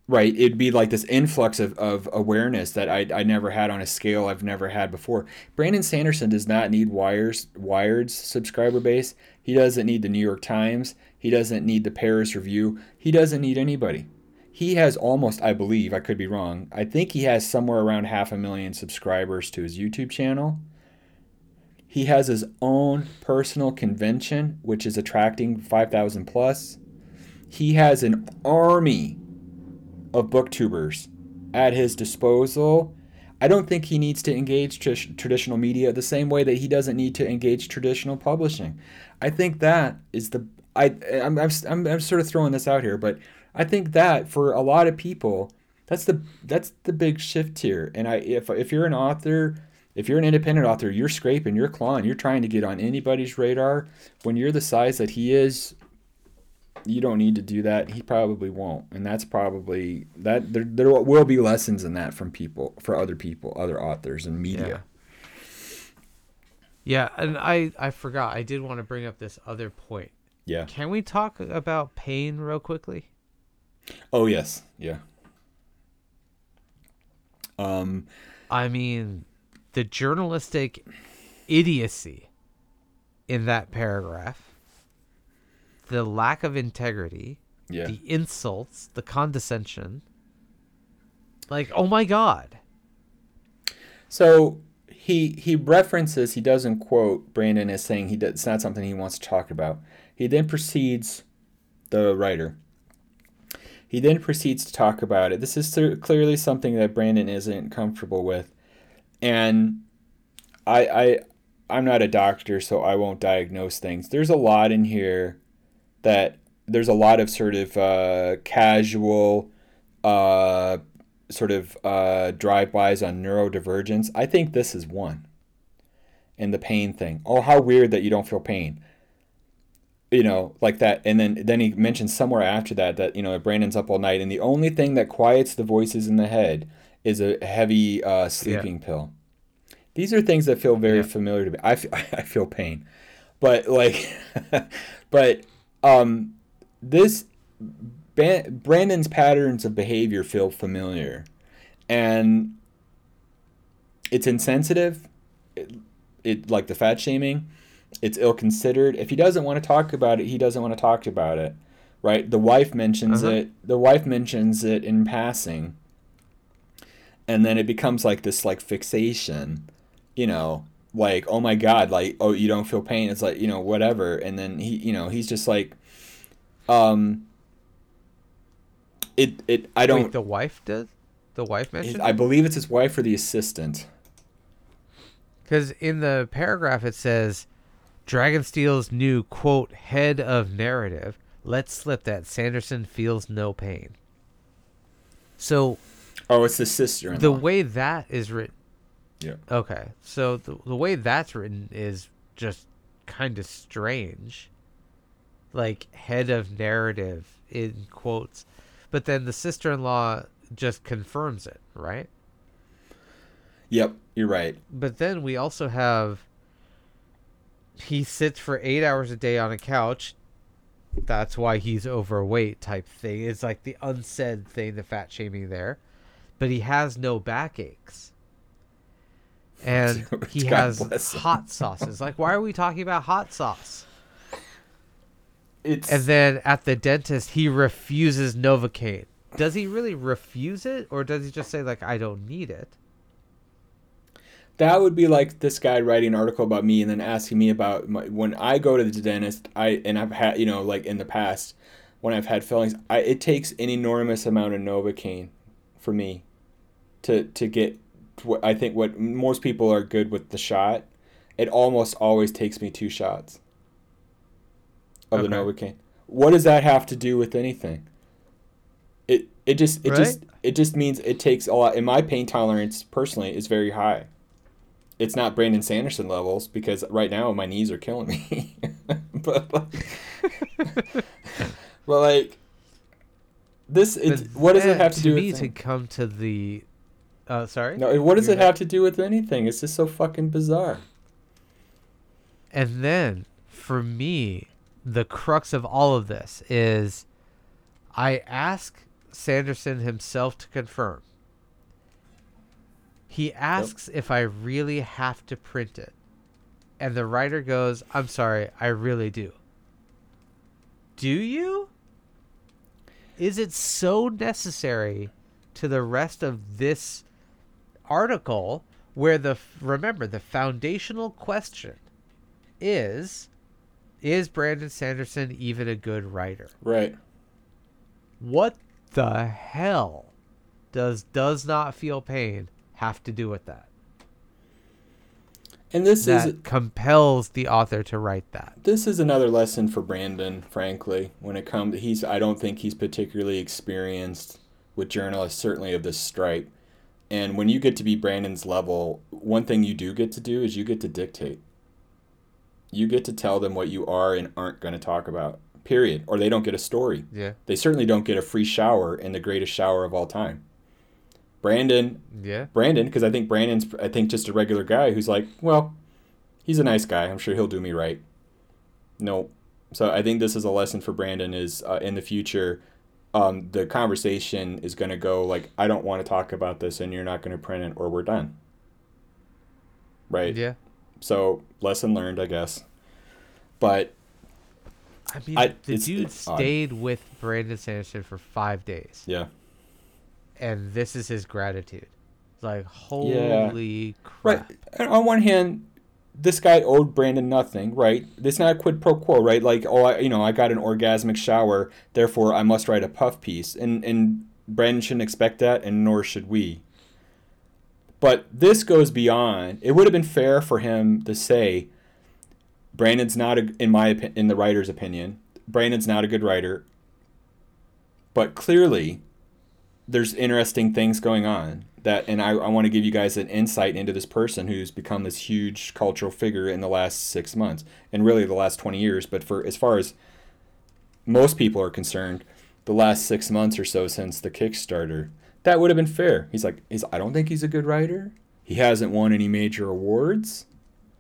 right it'd be like this influx of, of awareness that I, I never had on a scale i've never had before. Brandon sanderson does not need wires wired's subscriber base. He doesn't need the new york times. He doesn't need the paris review. He doesn't need anybody he has almost, I believe, I could be wrong. I think he has somewhere around half a million subscribers to his YouTube channel. He has his own personal convention, which is attracting 5,000 plus. He has an army of booktubers at his disposal. I don't think he needs to engage tr- traditional media the same way that he doesn't need to engage traditional publishing. I think that is the I I'm, I'm, I'm sort of throwing this out here, but I think that for a lot of people, that's the that's the big shift here. And I if if you're an author, if you're an independent author, you're scraping, you're clawing, you're trying to get on anybody's radar. When you're the size that he is, you don't need to do that. He probably won't. And that's probably that there there will be lessons in that from people for other people, other authors and media. Yeah. Yeah, and I I forgot. I did want to bring up this other point. Yeah. Can we talk about pain real quickly? Oh yes, yeah. Um, I mean, the journalistic idiocy in that paragraph, the lack of integrity, yeah. the insults, the condescension. Like, oh my god. So he he references he doesn't quote Brandon as saying he does, it's not something he wants to talk about. He then proceeds, the writer, he then proceeds to talk about it. This is clearly something that Brandon isn't comfortable with, and I, I I'm not a doctor, so I won't diagnose things. There's a lot in here that there's a lot of sort of uh, casual, uh, sort of uh, drive-bys on neurodivergence. I think this is one. And the pain thing. Oh, how weird that you don't feel pain you know, like that. And then then he mentions somewhere after that that you know Brandon's up all night, and the only thing that quiets the voices in the head is a heavy uh, sleeping yeah. pill. These are things that feel very yeah. familiar to me. I feel, (laughs) I feel pain, but like, (laughs) but um, this Brandon's patterns of behavior feel familiar, and it's insensitive. It, it like the fat shaming it's ill considered. If he doesn't want to talk about it, he doesn't want to talk about it, right? The wife mentions uh-huh. it. The wife mentions it in passing, and then it becomes like this like fixation, you know, like oh my god, like oh you don't feel pain. It's like you know whatever, and then he you know he's just like, um. It it I don't. Wait, the wife does. The wife mentioned. I believe it's his wife or the assistant. Because in the paragraph it says Dragonsteel's new quote head of narrative lets slip that Sanderson feels no pain. So, oh, it's the sister. The way that is written. Yeah. Okay, so the the way that's written is just kind of strange. Like head of narrative in quotes, but then the sister-in-law just confirms it, right? Yep, you're right. But then we also have he sits for eight hours a day on a couch. That's why he's overweight, type thing. It's like the unsaid thing, the fat shaming there. But he has no backaches. And (laughs) he has hot sauces. Like, why are we talking about hot sauce? It's... And then at the dentist, he refuses Novocaine. does he really refuse it or does he just say like I don't need it? That would be like this guy writing an article about me and then asking me about my, when I go to the dentist. I and I've had you know like in the past when I've had fillings, I, it takes an enormous amount of novocaine for me to to get to what I think what most people are good with the shot. It almost always takes me two shots of the Okay. novocaine. What does that have to do with anything? It it just it just it just means it takes a lot. And my pain tolerance personally is very high. It's not Brandon Sanderson levels because right now my knees are killing me. (laughs) but like, (laughs) but like this, what does it have to, do me with? to come to the uh sorry? no, what does You're it right. have to do with anything? It's just so fucking bizarre. And then for me, the crux of all of this is I ask Sanderson himself to confirm. He asks if I really have to print it. And the writer goes, I'm sorry, I really do. Do you? Is it so necessary to the rest of this article where the remember the foundational question is is Brandon Sanderson even a good writer? Right. What the hell does does not feel pain have to do with that? And this that is compels the author to write that. this is another lesson for Brandon, frankly, when it comes he's I don't think he's particularly experienced with journalists certainly of this stripe. And when you get to be Brandon's level, one thing you do get to do is you get to dictate. You get to tell them what you are and aren't going to talk about. Period. Or they don't get a story. Yeah. They certainly don't get a free shower in the greatest shower of all time. Brandon Yeah. Brandon, because I think Brandon's, I think just a regular guy who's like, well, he's a nice guy. I'm sure he'll do me right. No, so I think this is a lesson for Brandon. Is uh, in the future, um, the conversation is going to go like, I don't want to talk about this, and you're not going to print it, or we're done. Right. Yeah. So lesson learned, I guess. But I mean, I- the dude it's odd. stayed with Brandon Sanderson for five days, yeah, and this is his gratitude. Like, Yeah. holy right. And on one hand, this guy owed Brandon nothing, right? It's not a quid pro quo, right? Like, oh, I, you know, I got an orgasmic shower, therefore I must write a puff piece, and and Brandon shouldn't expect that, and nor should we. But this goes beyond. It would have been fair for him to say, Brandon's not a, in my opi- in the writer's opinion, Brandon's not a good writer. But clearly, there's interesting things going on that and I, I want to give you guys an insight into this person who's become this huge cultural figure in the last six months and really the last 20 years but for as far as most people are concerned the last six months or so since the kickstarter that would have been fair. He's like he's, i don't think he's a good writer. He hasn't won any major awards.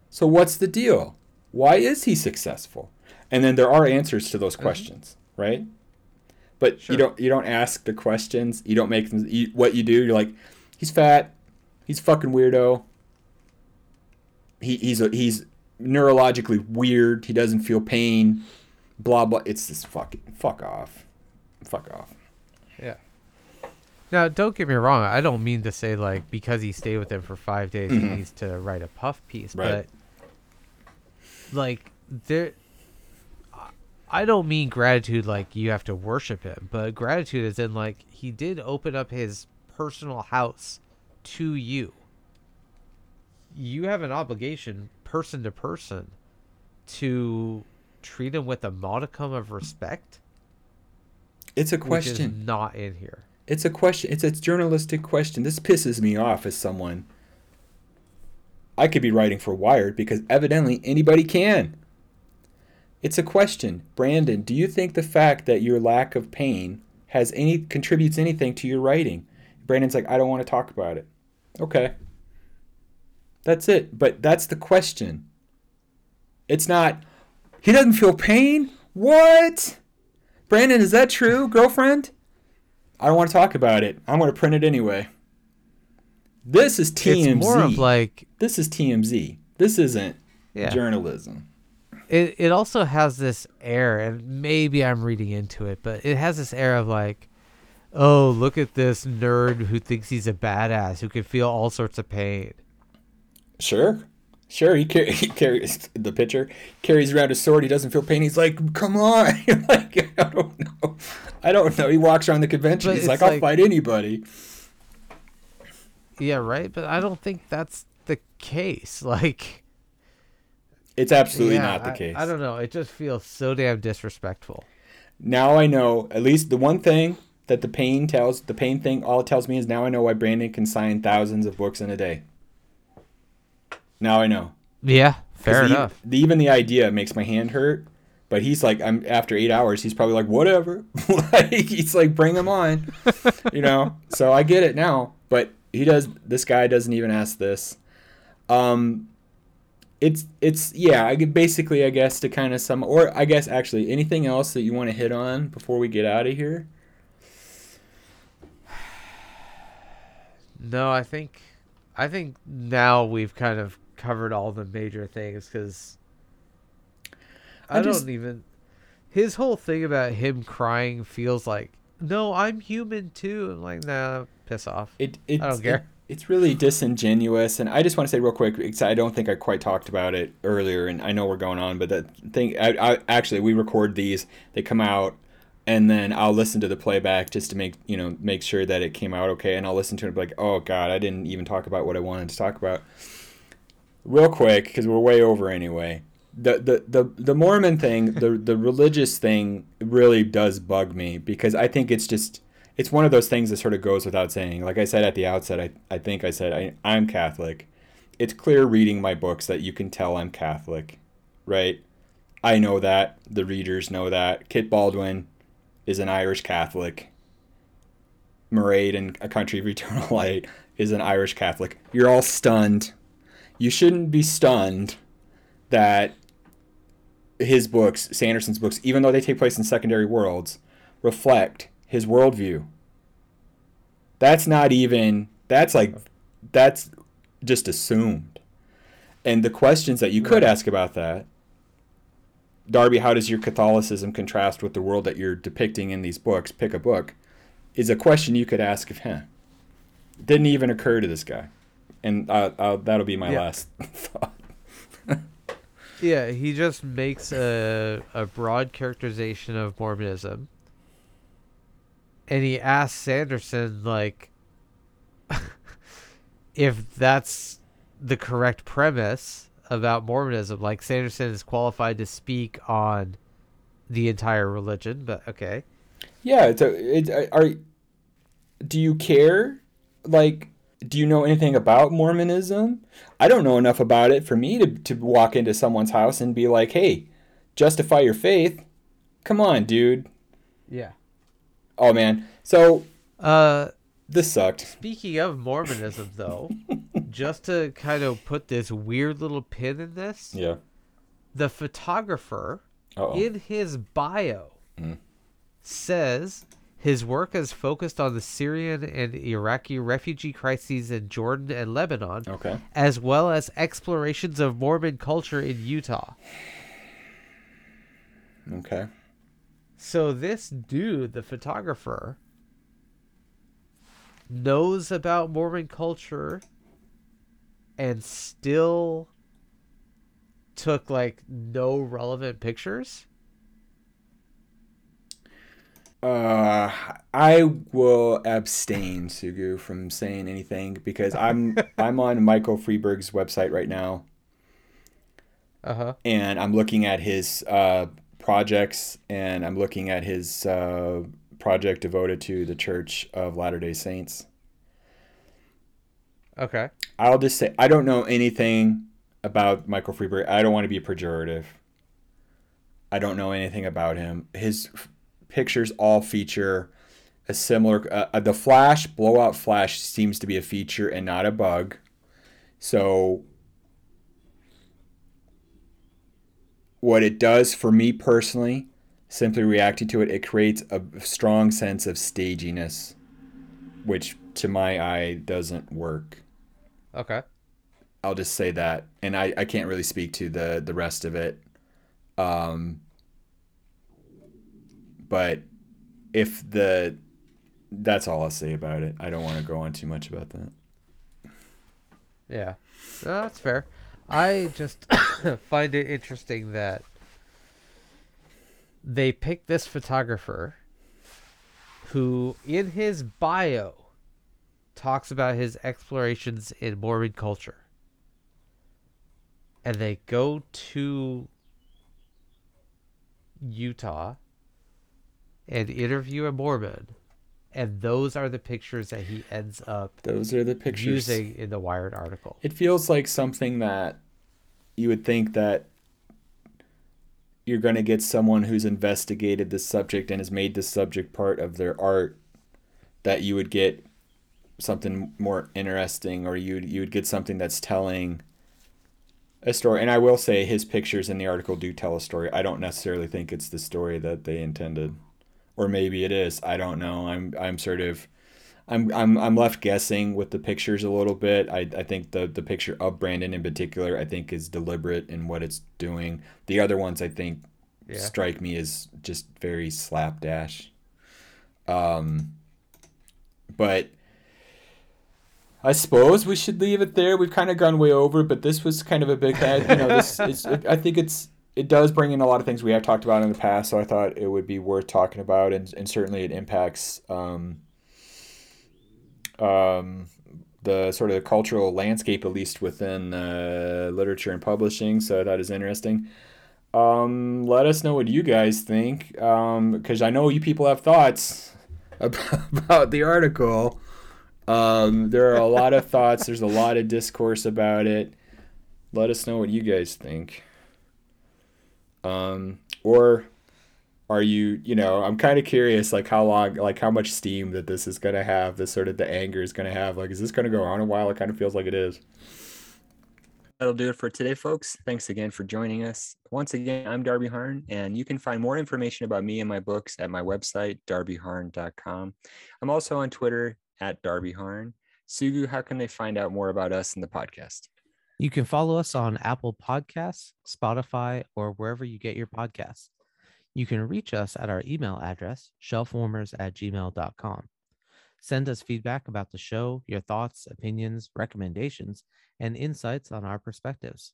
So what's the deal? Why is he successful? And then there are answers to those mm-hmm. questions right but Sure. you don't you don't ask the questions you don't make them you, what you do you're like he's fat he's a fucking weirdo he, he's a, he's neurologically weird he doesn't feel pain blah blah it's just fucking fuck off fuck off Yeah. Now, don't get me wrong. I don't mean to say like because he stayed with him for five days, Mhm. he needs to write a puff piece. Right. But like there, I- don't mean gratitude like you have to worship him, but gratitude is in like he did open up his personal house to you. You have an obligation, person to person, to treat him with a modicum of respect. it's a question not in here. It's a question. It's a journalistic question. This pisses me off as someone. I could be writing for Wired because evidently anybody can. It's a question. Brandon, do you think the fact that your lack of pain has any contributes anything to your writing? Brandon's like, I don't want to talk about it. Okay. That's it. But that's the question. It's not he doesn't feel pain? What? Brandon, is that true, girlfriend? I don't want to talk about it. I'm going to print it anyway. This is TMZ. It's more of like this is TMZ. This isn't yeah. journalism. It it also has this air, and maybe I'm reading into it, but it has this air of like, oh, look at this nerd who thinks he's a badass who can feel all sorts of pain. Sure. Sure, he, car- (laughs) he carries the pitcher, carries around a sword. He doesn't feel pain. He's like, "Come on!" (laughs) like, (laughs) I don't know. I don't know. He walks around the convention. But He's like, "I'll like- fight anybody." Yeah, right. But I don't think that's the case. Like, It's absolutely yeah, not the I- case. I, don't know. It just feels so damn disrespectful. now I know at least the one thing that the pain tells the pain thing all it tells me is now I know why Brandon can sign thousands of books in a day. Now I know. Yeah, fair enough. the- even the idea makes my hand hurt. But he's like, I'm after eight hours. He's probably like, whatever. (laughs) like he's like, bring him on, (laughs) you know. So I get it now. But he does. This guy doesn't even ask this. Um, it's it's yeah. I basically, I guess, to kind of sum, or I guess actually, anything else that you want to hit on before we get out of here? (sighs) No, I think, I think now we've kind of covered all the major things because I, I just- don't even. His whole thing about him crying feels like, no, I'm human too. I'm like, nah, piss off. It, it I don't care. It- it's really disingenuous, and I just want to say real quick because I don't think I quite talked about it earlier, and I know we're going on, but that thing, I, I actually we record these, they come out, and then I'll listen to the playback just to make you know make sure that it came out okay, and I'll listen to it like, oh god, I didn't even talk about what I wanted to talk about. Real quick, because we're way over anyway. The, the, the, the Mormon thing, the, the religious thing really does bug me because I think it's just it's one of those things that sort of goes without saying. Like I said at the outset, I, I think I said I, I'm Catholic. It's clear reading my books that you can tell I'm Catholic, right? I know that. The readers know that. Kit Baldwin is an Irish Catholic. Mairead in A Country of Eternal (laughs) Light is an Irish Catholic. You're all stunned. You shouldn't be stunned that his books, Sanderson's books, even though they take place in secondary worlds, reflect his worldview. That's not even, that's like, that's just assumed. And the questions that you could ask about that, Darby, how does your Catholicism contrast with the world that you're depicting in these books? Pick a book, is a question you could ask of him. Didn't even occur to this guy. And uh, uh, that'll be my Yeah. last (laughs) thought. Yeah, he just makes a a broad characterization of Mormonism, and he asks Sanderson like (laughs) if that's the correct premise about Mormonism. Like Sanderson is qualified to speak on the entire religion, but okay. Yeah, it's a, it's a, are do you care? Like do you know anything about Mormonism? I don't know enough about it for me to to walk into someone's house and be like, "Hey, justify your faith." Come on, dude. Yeah. Oh man. So, Uh, this sucked. speaking of Mormonism, though, (laughs) just to kind of put this weird little pin in this, Yeah. the photographer Uh-oh. in his bio Mm. says his work is focused on the Syrian and Iraqi refugee crises in Jordan and Lebanon, Okay. as well as explorations of Mormon culture in Utah. Okay. So this dude, the photographer, knows about Mormon culture and still took like no relevant pictures. Uh, I will abstain, Sugu, from saying anything because I'm (laughs) I'm on Michael Friberg's website right now, Uh huh. and I'm looking at his uh, projects, and I'm looking at his uh, project devoted to the Church of Latter Day Saints. Okay. I'll just say I don't know anything about Michael Friberg. I don't want to be pejorative. I don't know anything about him. His f- pictures all feature a similar. Uh, uh, the flash blowout flash seems to be a feature and not a bug. So, what it does for me personally, simply reacting to it, it creates a strong sense of staginess, which to my eye doesn't work. Okay. I'll just say that, and I, I can't really speak to the the rest of it. Um, but if the that's all I'll say about it. I don't want to go on too much about that. Yeah, no, that's fair. I just (coughs) find it interesting that they picked this photographer who, in his bio, talks about his explorations in Mormon culture. And they go to Utah and interview a Mormon. And those are the pictures that he ends up Those are the pictures. using in the Wired article. It feels like something that you would think that you're going to get someone who's investigated this subject and has made this subject part of their art that you would get something more interesting or you you would get something that's telling a story and I will say his pictures in the article do tell a story. I don't necessarily think it's the story that they intended or maybe it is. I don't know. I'm I'm sort of I'm I'm I'm left guessing with the pictures a little bit. I, I think the the picture of Brandon in particular I think is deliberate in what it's doing. The other ones I think Yeah. strike me as just very slapdash. Um but I suppose we should leave it there. We've kind of gone way over, but this was kind of a big head. You know, this is, I think it's it does bring in a lot of things we have talked about in the past. So I thought it would be worth talking about, and, and certainly it impacts um, um, the sort of the cultural landscape, at least within uh, literature and publishing. So that is interesting. Um, let us know what you guys think, because I know you people have thoughts (laughs) about, about the article. Um, there are a lot of thoughts. There's a lot of discourse about it. Let us know what you guys think. Um, or are you, you know, I'm kind of curious, like how long, like how much steam that this is gonna have. This sort of the anger is gonna have. Like, is this gonna go on a while? It kind of feels like it is. That'll do it for today, folks. Thanks again for joining us. Once again, I'm Darby Harn, and you can find more information about me and my books at my website, darbyharn.com. I'm also on Twitter at Darby Harn. Sugu, how can they find out more about us and the podcast? You can follow us on Apple Podcasts, Spotify, or wherever you get your podcasts. You can reach us at our email address, shelfwarmers at gmail.com. Send us feedback about the show, your thoughts, opinions, recommendations, and insights on our perspectives.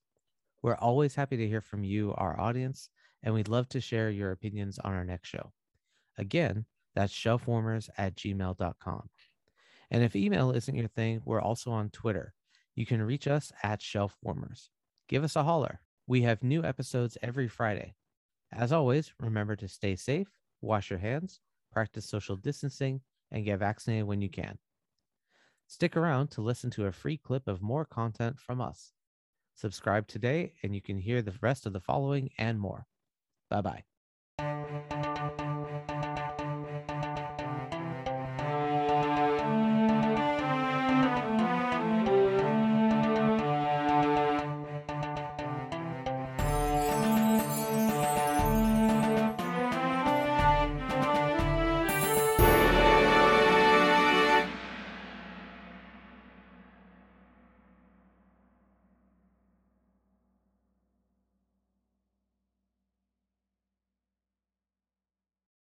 We're always happy to hear from you, our audience, and we'd love to share your opinions on our next show. Again, that's shelfwarmers at gmail.com. And if email isn't your thing, we're also on Twitter. You can reach us at shelfwarmers. Give us a holler. We have new episodes every Friday. As always, remember to stay safe, wash your hands, practice social distancing, and get vaccinated when you can. Stick around to listen to a free clip of more content from us. Subscribe today, and you can hear the rest of the following and more. Bye bye.